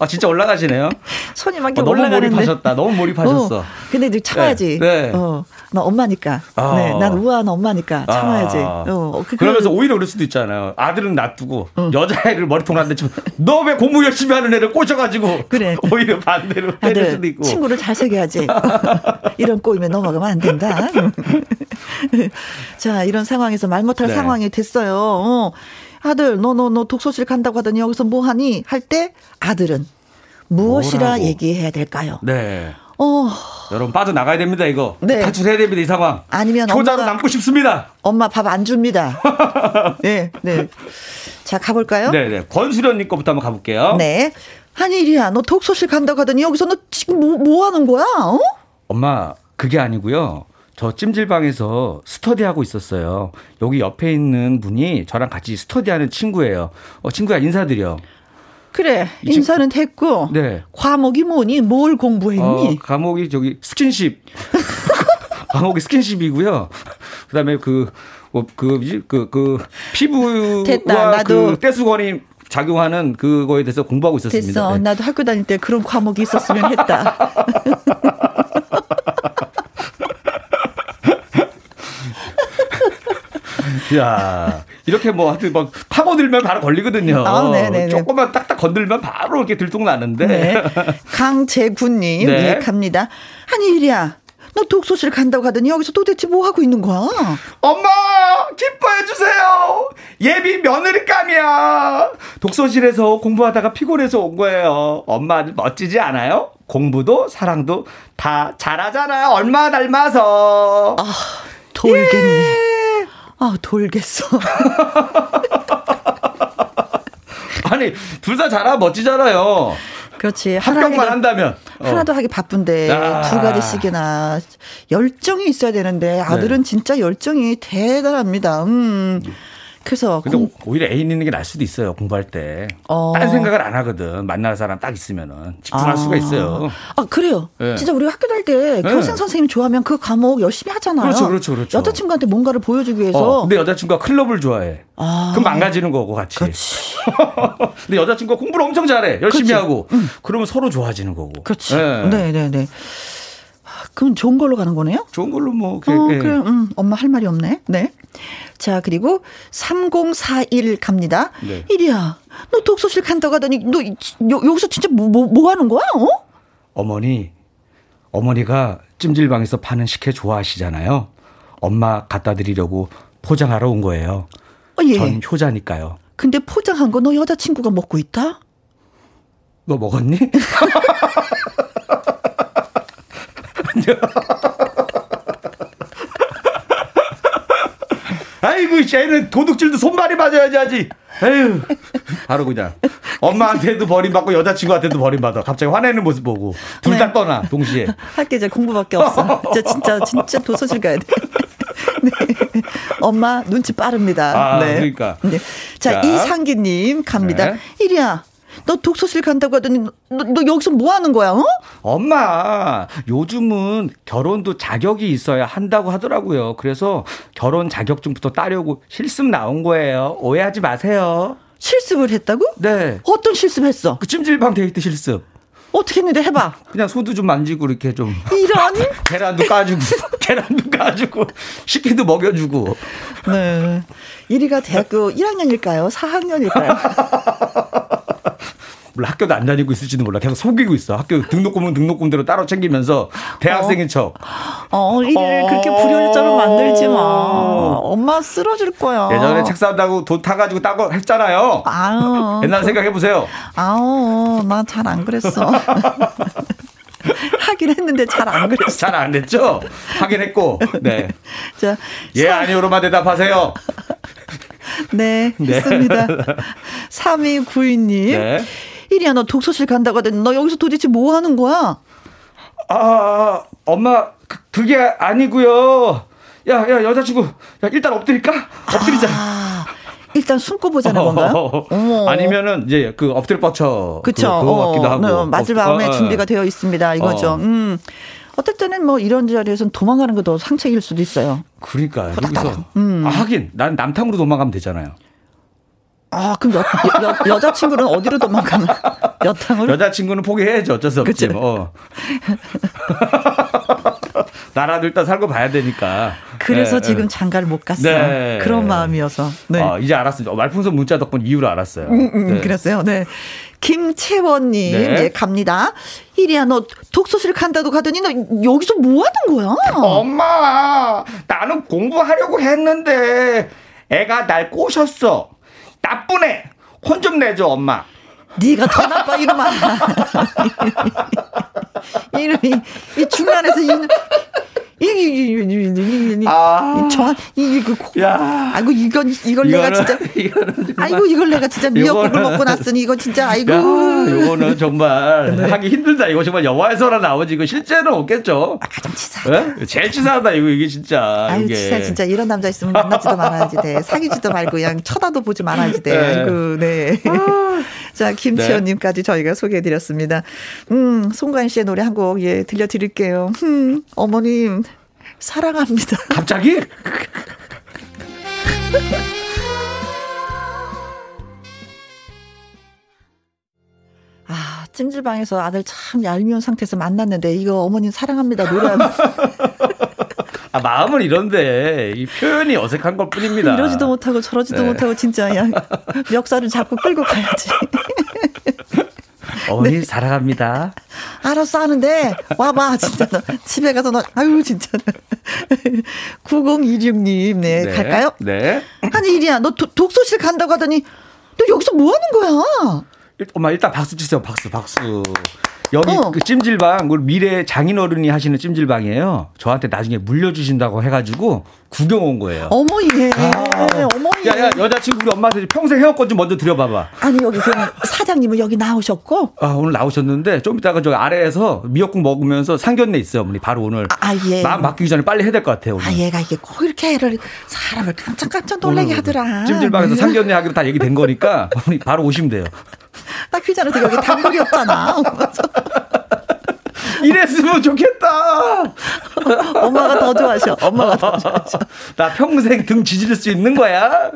아 진짜 올라가시네요. 손이 막 어, 너무 올라가는데. 몰입하셨다. 너무 몰입하셨어. 어, 근데 이제 참아야지. 네. 네. 어, 나 엄마니까. 아. 네, 난 우아한 엄마니까 참아야지. 아. 어, 그, 그러면서 오히려 그럴 수도 있잖아요. 아들은 놔두고 어. 여자애를 머리통 한대 치면 너왜 공부 열심히 하는 애를 꼬셔가지고 그래. 오히려 반대로 때릴 수도 있고. 친구를 잘 새겨야지. 이런 꼬임에 넘어가면 안 된다. 자, 이런 상황에서 말 못할 네. 상황이 됐어요. 어. 아들, 너, 너, 너 독서실 간다고 하더니 여기서 뭐 하니? 할 때 아들은 무엇이라 뭐라고? 얘기해야 될까요? 네. 어. 여러분 빠져나가야 됩니다, 이거. 네. 탈출해야 됩니다, 이 상황. 아니면 효자로 남고 싶습니다. 엄마 밥 안 줍니다. 네, 네. 자, 가볼까요? 네, 네. 권수련님 거부터 한번 가볼게요. 네. 한일이야, 너 독서실 간다고 하더니 여기서 너 지금 뭐, 뭐 하는 거야? 어? 엄마, 그게 아니고요. 저 찜질방에서 스터디하고 있었어요. 여기 옆에 있는 분이 저랑 같이 스터디하는 친구예요. 어, 친구야 인사드려. 그래 인사는 됐고 네. 과목이 뭐니? 뭘 공부했니? 어, 과목이 저기 스킨십. 과목이 스킨십이고요. 그다음에 그 뭐, 그, 그, 그, 피부와 됐다, 나도. 그 떼수건이 작용하는 그거에 대해서 공부하고 있었습니다. 됐어. 네. 나도 학교 다닐 때 그런 과목이 있었으면 했다. 야 이렇게 뭐 하여튼 막 파고들면 바로 걸리거든요. 아, 네네 조금만 딱딱 건들면 바로 이렇게 들통나는데. 네. 강재군님, 네. 네, 갑니다. 한일이야. 너 독서실 간다고 하더니 여기서 도대체 뭐 하고 있는 거야? 엄마 기뻐해 주세요. 예비 며느리감이야. 독서실에서 공부하다가 피곤해서 온 거예요. 엄마 멋지지 않아요? 공부도 사랑도 다 잘하잖아요. 얼마 닮아서. 아 돌겠네. 예. 아, 돌겠어. 아니, 둘 다 잘하면 멋지잖아요. 그렇지. 합격만 한다면 어. 하나도 하기 바쁜데 아. 두 가지씩이나 열정이 있어야 되는데 아들은 네. 진짜 열정이 대단합니다. 음. 그래서 근데 공... 오히려 애인 있는 게 나을 수도 있어요 공부할 때. 어. 딴 생각을 안 하거든 만날 사람 딱 있으면은 집중할 아. 수가 있어요. 아 그래요. 네. 진짜 우리 가 학교 다닐 때 네. 교생 선생님 좋아하면 그 과목 열심히 하잖아요. 그렇죠, 그렇죠, 그렇죠. 여자친구한테 뭔가를 보여주기 위해서. 어, 근데 여자친구가 클럽을 좋아해. 아. 그럼 망가지는 거고 같이. 그렇지. 근데 여자친구가 공부를 엄청 잘해 열심히 그렇지. 하고. 응. 그러면 서로 좋아지는 거고. 그렇지. 네, 네, 네. 네. 그럼 좋은 걸로 가는 거네요? 좋은 걸로 뭐. 어, 예. 그래, 음, 엄마 할 말이 없네. 네. 자, 그리고 3041 갑니다. 네. 이리야, 너 독서실 간다고 하더니 너 여, 여기서 진짜 뭐, 뭐, 뭐 하는 거야? 어? 어머니, 어머니가 찜질방에서 파는 식혜 좋아하시잖아요. 엄마 갖다 드리려고 포장하러 온 거예요. 어, 예. 전 효자니까요. 근데 포장한 거 너 여자친구가 먹고 있다? 너 먹었니? 아이고, 쟤는 도둑질도 손발이 맞아야지 하지. 에휴. 바로 그냥. 엄마한테도 버림받고 여자친구한테도 버림받아. 갑자기 화내는 모습 보고. 둘다 네. 떠나, 동시에. 할게 이제 공부밖에 없어. 진짜, 진짜, 진짜 도서실 가야 돼. 네. 엄마 눈치 빠릅니다. 아, 네. 그러니까. 네. 자, 자. 이상기님 갑니다. 네. 이리야. 너 독서실 간다고 하더니 너, 너 여기서 뭐 하는 거야? 어? 엄마, 요즘은 결혼도 자격이 있어야 한다고 하더라고요. 그래서 결혼 자격증부터 따려고 실습 나온 거예요. 오해하지 마세요. 실습을 했다고? 네. 어떤 실습했어? 그 찜질방 데이트 실습. 어떻게 했는데 해봐. 그냥 소도 좀 만지고 이렇게 좀. 이런? 계란도 까주고, 계란도 까주고, 식혜도 먹여주고. 네. 이리가 대학교 1학년일까요? 4학년일까요? 몰라 학교도 안 다니고 있을지도 몰라 계속 속이고 있어 학교 등록금은 등록금대로 따로 챙기면서 대학생인 척. 어, 일을 어. 그렇게 불효자로 만들지 마. 엄마 쓰러질 거야. 예전에 책 산다고 돈 타가지고 따고 했잖아요. 아유. 옛날 생각해 보세요. 아우 나 잘 안 그랬어. 하긴 했는데 잘 안 그랬어. 잘 안 됐죠? 하긴 했고. 네. 자, 예, 아니오로만 대답하세요. 네, 네. 했습니다. 3292님. 네. 이리야, 너 독서실 간다고 하더니 너 여기서 도대체 뭐 하는 거야? 아, 엄마, 그, 게 아니고요. 야, 야, 여자친구. 야, 일단 엎드릴까? 엎드리자. 아, 일단 숨고 보자는 건가요? 아니면은 이제 그 엎드려 뻗쳐. 그쵸. 그, 같기도 하고. 네, 맞을 마음에 어, 준비가 되어 있습니다. 이거죠. 어. 음. 어떨 때는 뭐 이런 자리에서는 도망가는 것도 상책일 수도 있어요. 그러니까 여기서 음. 아, 하긴 난 남탕으로 도망가면 되잖아요. 아, 그럼 여, 여, 여자친구는 어디로 도망가나? 여탕으로? 여자친구는 포기해야죠. 어쩔 수 없지. 뭐. 나라도 일단 살고 봐야 되니까. 그래서 네, 지금 장가를 못 갔어. 네. 그런 마음이어서. 네. 아, 이제 알았습니다. 말풍선 문자 덕분 이유를 알았어요. 음, 음, 네. 그랬어요. 네. 김채원님, 네. 예, 갑니다. 이리야, 너 독서실 간다도 가더니 너 여기서 뭐 하는 거야? 엄마, 나는 공부하려고 했는데 애가 날 꼬셨어. 나쁜 애. 혼 좀 내줘, 엄마. 네가 더 나빠 이놈아. 이놈이 이 중간에서 이 놈 이게 아, 저 이게 그 코. 야. 아이고 이건 이걸 내가 진짜 아이고 이걸 내가 진짜 미역국을 먹고 났으니 이거 진짜 아이고. 이거는 정말 네. 하기 힘들다. 이거 정말 영화에서나 나오지 이거 실제는 없겠죠. 아, 가장 치사하다. 네? 제일 치사하다 이거 이게 진짜. 아유 이게. 치사 진짜 이런 남자 있으면 만나지도 말아야지 돼. 사귀지도 말고 그냥 쳐다도 보지 말아야지 돼. 네. 아이고 네. 아. 자 김치현님까지 저희가 소개해드렸습니다. 음 송관 씨의 노래 한 곡 예 들려드릴게요. 음 어머님 사랑합니다. 갑자기? 찜질방에서 아들 참 얄미운 상태에서 만났는데 이거 어머님 사랑합니다 노래하면 아, 마음은 이런데 이 표현이 어색한 것 뿐입니다. 이러지도 못하고 저러지도 네. 못하고 진짜 야 멱살을 잡고 끌고 가야지. 어머니 네. 사랑합니다. 알았어 하는데 와봐 진짜 너 집에 가서 너 아유 진짜 9026님 네, 네. 갈까요? 네. 아니 이리야 너 도, 독서실 간다고 하더니 너 여기서 뭐 하는 거야? 엄마 일단 박수 치세요 박수 박수. 여기 어. 그 찜질방 우리 미래 장인어른이 하시는 찜질방이에요. 저한테 나중에 물려주신다고 해가지고 구경 온 거예요. 어머 예. 아, 네, 어머니. 야, 야, 여자친구 우리 엄마한테 평생 헤어건 좀 먼저 드려봐봐. 아니, 여기 그 사장님은 여기 나오셨고? 아, 오늘 나오셨는데 좀 이따가 저 아래에서 미역국 먹으면서 상견례 있어요, 어머니. 바로 오늘. 아, 아 예. 마음 바뀌기 전에 빨리 해야 될 것 같아요. 오늘. 아, 얘가 이게 꼭 이렇게 애를 사람을 깜짝깜짝 놀라게 하더라. 찜질방에서 네. 상견례 하기로 다 얘기된 거니까 어머니 바로 오시면 돼요. 나 귀찮아서 여기 단골이 없잖아. 이랬으면 좋겠다. 엄마가 더 좋아하셔. 엄마가 더 좋아하셔. 나 평생 등 지질 수 있는 거야.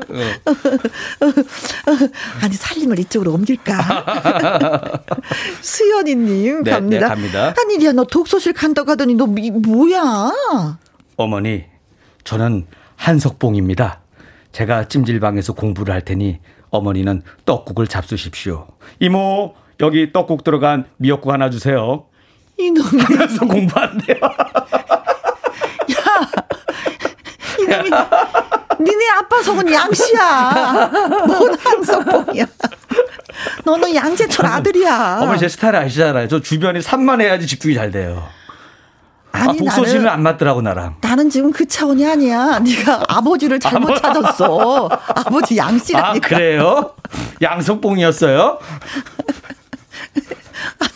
아니 살림을 이쪽으로 옮길까? 수연이님 네, 갑니다. 네, 갑니다. 한일이야 너 독서실 간다고 하더니 너 미, 뭐야? 어머니 저는 한석봉입니다. 제가 찜질방에서 공부를 할 테니 어머니는 떡국을 잡수십시오. 이모 여기 떡국 들어간 미역국 하나 주세요. 이 놈이. 하면서 공부한대요. 야, 이놈이. 니네 아빠 속은 양씨야. 뭔 한석봉이야. 너는 양재철 아들이야. 어머니 제 스타일 아시잖아요. 저 주변이 산만 해야지 집중이 잘 돼요. 아, 아니, 아, 독서실은 안 맞더라고 나랑. 나는 지금 그 차원이 아니야. 네가 아버지를 잘못 찾았어. 아버지 양씨라니까. 아 그래요? 양석봉이었어요?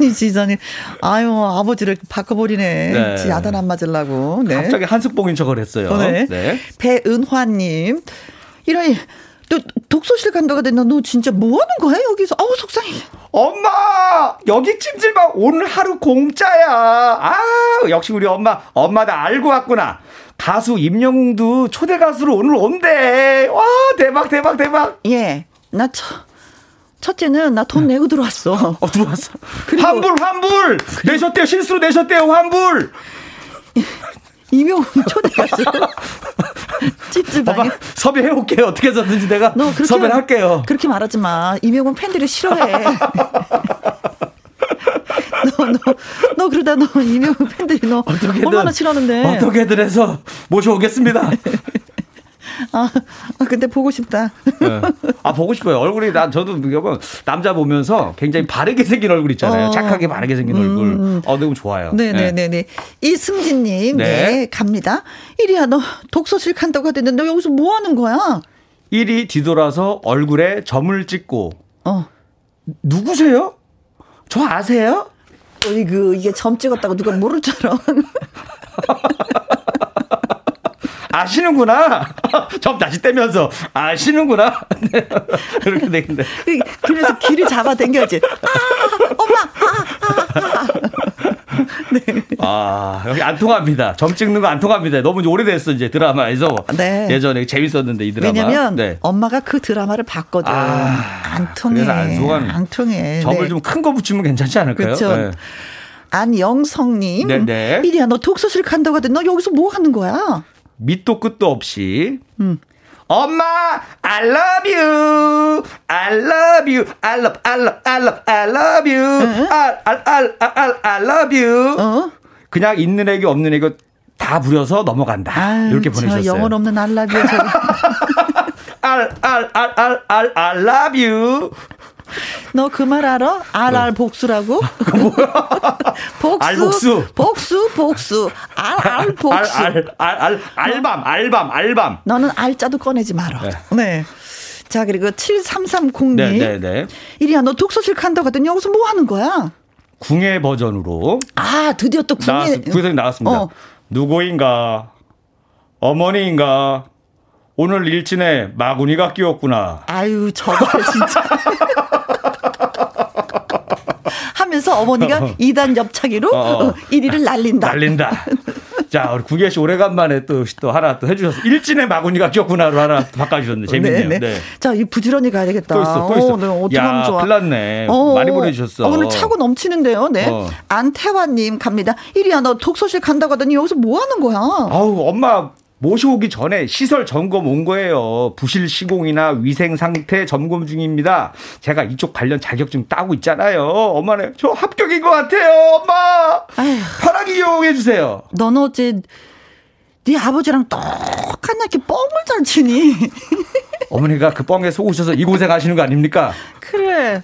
아니 지선이 아유 아버지를 바꿔버리네. 네. 지 아들 안 맞으려고. 네. 갑자기 한숙봉인 척을 했어요. 네. 네. 배은화님 이런 또 독서실 간다가 됐나 너 진짜 뭐 하는 거야 여기서 아우 속상해 엄마 여기 찜질방 오늘 하루 공짜야 아 역시 우리 엄마 엄마 다 알고 왔구나 가수 임영웅도 초대 가수로 오늘 온대 와 대박 대박 대박 예나 저. 첫째는 나 돈 내고 들어왔어. 어, 들어왔어. 환불, 환불! 그리고, 내셨대요, 실수로 내셨대요, 환불! 이명훈 초대가수. 찝찝하게. 섭외해 올게요. 어떻게 해서든지 내가 너 그렇게, 섭외를 할게요. 그렇게 말하지 마. 이명훈 팬들이 싫어해. 너, 너, 너 그러다 너 이명훈 팬들이 너 어떻게든, 얼마나 싫어하는데. 어떻게든 해서 모셔오겠습니다. 아, 아, 근데 보고 싶다. 네. 아, 보고 싶어요. 얼굴이 난 저도 남자 보면서 굉장히 바르게 생긴 얼굴 있잖아요. 어. 착하게 바르게 생긴 음. 얼굴. 어, 너무 좋아요. 네네네네. 네. 네, 네. 이승진님, 네. 네, 갑니다. 이리야, 너 독서실 간다고 하던데 너 여기서 뭐 하는 거야? 이리 뒤돌아서 얼굴에 점을 찍고. 어. 누구세요? 저 아세요? 어이그 이게 점 찍었다고 누가 모를 줄알 아. 아시는구나. 점 다시 떼면서 아시는구나. 네. 그렇게 되는데. 그래서 길을 잡아 당겨야지. 아, 엄마. 아, 아, 아. 네. 아, 여기 안 통합니다. 점 찍는 거 안 통합니다. 너무 오래됐어, 이제 드라마에서. 네. 예전에 재밌었는데, 이 드라마. 왜냐면 네. 엄마가 그 드라마를 봤거든. 아, 안 통해. 그래서 안 통하는. 안 통해. 점을 네. 좀큰 거 붙이면 괜찮지 않을까요? 그렇죠. 네. 안영성님. 네네. 이리야, 너 독서실 간다고 하더니 너 여기서 뭐 하는 거야? 밑도 끝도 없이 음. 엄마, I love you. I love you. I love, I love, I love, I love you. I, I, I, I, I love you. 어? 그냥 있는 애기 없는 애기 다 부려서 넘어간다. 아유, 이렇게 보내셨어요. 영혼 없는 I love you. I, I, I, I, I love you. 너 그 말 알아? 알알 복수라고? 복수. 알복수. 복수, 복수. 알알 복수. 알, 알, 알, 알밤, 알밤, 알밤. 너는 알자도 꺼내지 마라. 네. 네. 자, 그리고 7330님. 네, 네, 네. 이리야, 너 독서실 간다고 하더니 여기서 뭐 하는 거야? 궁예 버전으로. 아, 드디어 또 궁예. 나왔, 구해서 나왔습니다. 어. 누구인가? 어머니인가? 오늘 일진에 마구니가 끼웠구나. 아유, 저거 진짜. 어머니가 어. 2단 옆차기로 어. 1위를 어. 날린다. 날린다. 자, 우리 구계 씨 오래간만에 또, 또 하나 또 해주셨어. 일진의 마구니가 끼었구나로 하나 바꿔주셨네. 재밌네요. 네, 네. 네. 자, 이 부지런히 가야 되겠다. 또 있어, 또 있어. 오, 네, 어떻게 야, 좋아. 큰일 났네. 어, 많이 보내주셨어. 어, 오늘 차고 넘치는데요. 네. 어. 안태환님 갑니다. 이리야, 너 독서실 간다고 하더니 여기서 뭐 하는 거야? 아우, 엄마 모셔오기 전에 시설 점검 온 거예요. 부실 시공이나 위생 상태 점검 중입니다. 제가 이쪽 관련 자격증 따고 있잖아요. 엄마네, 저 합격인 것 같아요. 엄마! 아휴. 편하게 이용해 주세요. 너는 어째 네 아버지랑 똑같이 뻥을 잘 치니? 어머니가 그 뻥에 속으셔서 이 고생 하시는 거 아닙니까? 그래.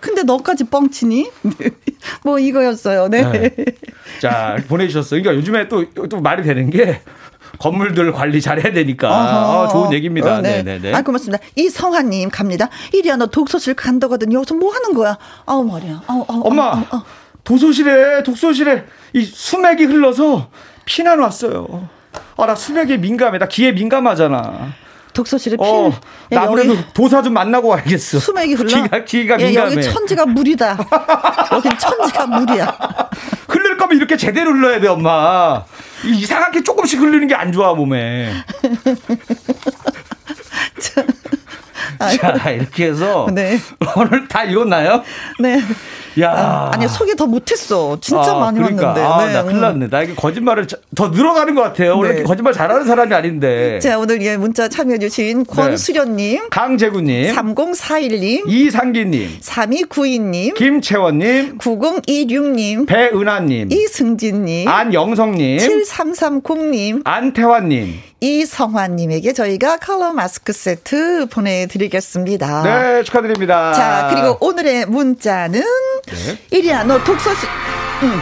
근데 너까지 뻥치니? 뭐 이거였어요. 네. 네. 자, 보내주셨어요. 그러니까 요즘에 또, 또 말이 되는 게 건물들 관리 잘해야 되니까. 아, 좋은 얘기입니다. 어, 네. 네네 아, 고맙습니다. 이성화님 갑니다. 이리야, 너 독서실 간다거든. 여기서 뭐 하는 거야? 아우, 머리야. 아우, 아우, 엄마, 아우, 아우. 도서실에, 독서실에 이 수맥이 흘러서 피난 왔어요. 아, 나 수맥에 민감해. 나 귀에 민감하잖아. 독서실에 피. 어, 나 아무래도 도사 좀 만나고 와야겠어. 수맥이 흘러. 귀가, 귀가 예, 민감해. 여기 천지가 물이다. 여긴 천지가 물이야. 흘릴 거면 이렇게 제대로 흘러야 돼, 엄마. 이상하게 조금씩 흘리는 게 안 좋아, 몸에. 자, 이렇게 해서 네. 오늘 다 읽었나요? 네. 야. 아, 아니 소개 더 못했어. 진짜 아, 많이 그러니까. 왔는데. 아, 네. 나 큰일 났네. 나 이게 거짓말을 더 늘어가는 것 같아요. 원래 네. 거짓말 잘하는 사람이 아닌데. 자, 오늘 예, 문자 참여해주신 네. 권수련님, 강재구님, 3041님, 이상기님, 3292님, 김채원님, 9026님, 배은하님, 이승진님, 안영성님, 7330님, 안태환님, 이성환님에게 저희가 컬러 마스크 세트 보내드리겠습니다. 네, 축하드립니다. 자, 그리고 오늘의 문자는 네. 이리야, 너 독서실, 응.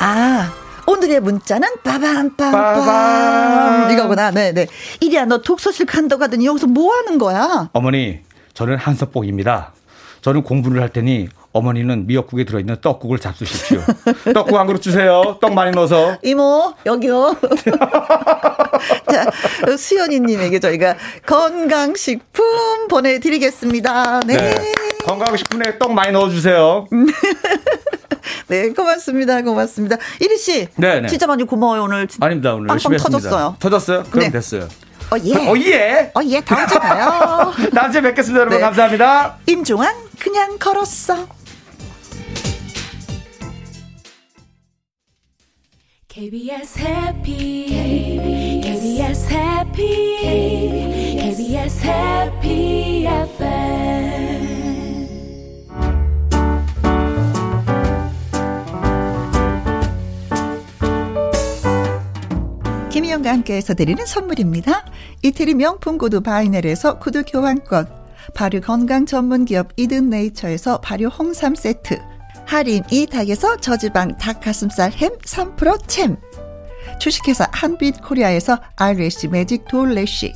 아, 오늘의 문자는 빠밤빰빰 이거구나. 네, 네. 이리야, 너 독서실 간다고 하더니 여기서 뭐 하는 거야? 어머니, 저는 한석복입니다. 저는 공부를 할 테니 어머니는 미역국에 들어있는 떡국을 잡수십시오. 떡국 한 그릇 주세요. 떡 많이 넣어서. 이모, 여기요. 자, 수연이님에게 저희가 건강식품 보내드리겠습니다. 네. 네. 건강식품에 떡 많이 넣어주세요. 네, 고맙습니다. 고맙습니다. 이리 씨. 네, 네. 진짜 많이 고마워요, 오늘. 아닙니다. 오늘 했습니다. 터졌어요. 터졌어요? 그럼 네. 됐어요. 어, 예. 어, 예. 어, 예. 다음 주에 봐요. 다음 주에 뵙겠습니다, 여러분. 네. 감사합니다. 임종환, 그냥 걸었어. KBS 해피 KBS 해피 KBS 해피 FM 김희영과 함께해서 드리는 선물입니다. 이태리 명품 구두 바이넬에서 구두 교환권 발효 건강 전문 기업 이든 네이처에서 발효 홍삼 세트 할인 이 닭에서 저지방 닭가슴살 햄 3% 챔. 주식회사 한빛 코리아에서 아이래쉬 매직 돌래쉬.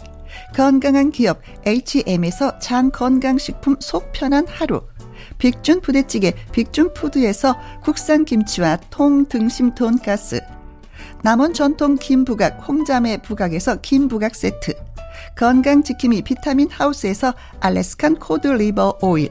건강한 기업 H&M에서 장 건강식품 속 편한 하루. 빅준 부대찌개 빅준푸드에서 국산 김치와 통 등심 돈가스. 남원 전통 김부각 홍자매 부각에서 김부각 세트. 건강지킴이 비타민 하우스에서 Alaskan cod liver oil.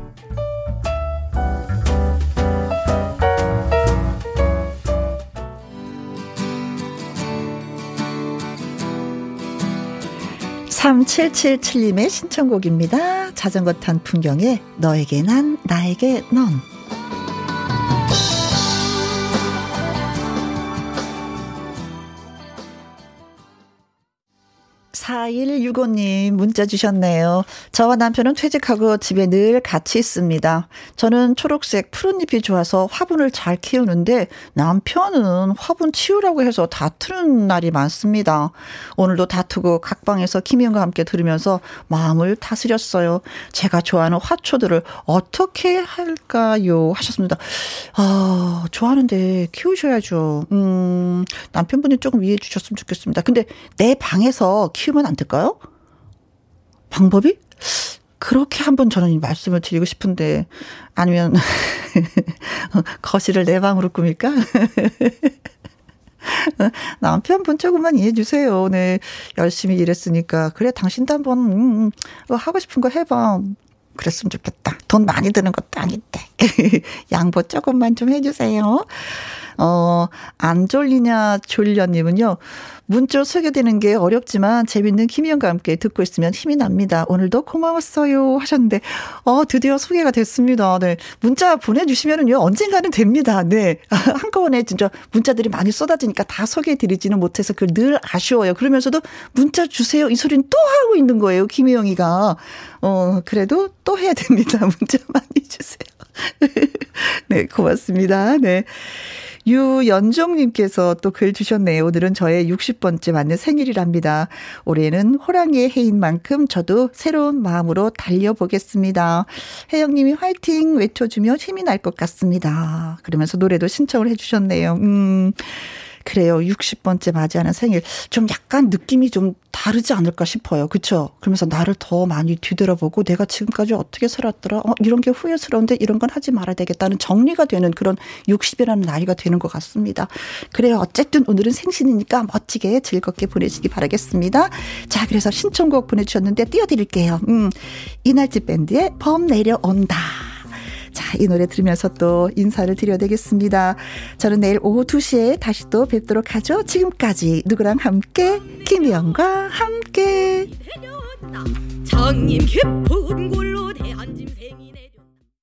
3777님의 신청곡입니다. 자전거 탄 풍경에 너에게 난, 나에게 넌. 4165님 문자 주셨네요. 저와 남편은 퇴직하고 집에 늘 같이 있습니다. 저는 초록색 푸른잎이 좋아서 화분을 잘 키우는데 남편은 화분 치우라고 해서 다투는 날이 많습니다. 오늘도 다투고 각방에서 김희영과 함께 들으면서 마음을 다스렸어요. 제가 좋아하는 화초들을 어떻게 할까요? 하셨습니다. 아, 좋아하는데 키우셔야죠. 음, 남편분이 조금 이해해 주셨으면 좋겠습니다. 근데 내 방에서 키우면 안 될까요? 방법이? 그렇게 한번 저는 말씀을 드리고 싶은데, 아니면, 거실을 내 방으로 꾸밀까? 남편분 조금만 이해해 주세요. 네. 열심히 일했으니까. 그래, 당신도 한 번, 음, 음, 하고 싶은 거 해봐. 그랬으면 좋겠다. 돈 많이 드는 것도 아닌데. 양보 조금만 좀 해주세요. 어, 안 졸리냐 졸려님은요. 문자 소개되는 게 어렵지만 재밌는 김희영과 함께 듣고 있으면 힘이 납니다. 오늘도 고마웠어요 하셨는데 어 드디어 소개가 됐습니다. 네. 문자 보내주시면은요 언젠가는 됩니다. 네 한꺼번에 진짜 문자들이 많이 쏟아지니까 다 소개해드리지는 못해서 그 늘 아쉬워요. 그러면서도 문자 주세요 이 소리는 또 하고 있는 거예요 김희영이가 어 그래도 또 해야 됩니다. 문자 많이 주세요. 네 고맙습니다. 네. 유연종님께서 또 글 주셨네요. 오늘은 저의 60번째 맞는 생일이랍니다. 올해는 호랑이의 해인 만큼 저도 새로운 마음으로 달려보겠습니다. 혜영님이 화이팅 외쳐주며 힘이 날 것 같습니다. 그러면서 노래도 신청을 해주셨네요. 음. 그래요. 60번째 맞이하는 생일. 좀 약간 느낌이 좀 다르지 않을까 싶어요. 그쵸? 그러면서 나를 더 많이 뒤돌아보고 내가 지금까지 어떻게 살았더라? 어, 이런 게 후회스러운데 이런 건 하지 말아야 되겠다는 정리가 되는 그런 60이라는 나이가 되는 것 같습니다. 그래요. 어쨌든 오늘은 생신이니까 멋지게 즐겁게 보내시기 바라겠습니다. 자, 그래서 신청곡 보내주셨는데 띄워드릴게요. 음, 이날집 밴드의 범 내려온다. 자, 이 노래 들으면서 또 인사를 드려야 되겠습니다. 저는 내일 오후 2시에 다시 또 뵙도록 하죠. 지금까지 누구랑 함께 김희영과 함께 장님 깊은 골로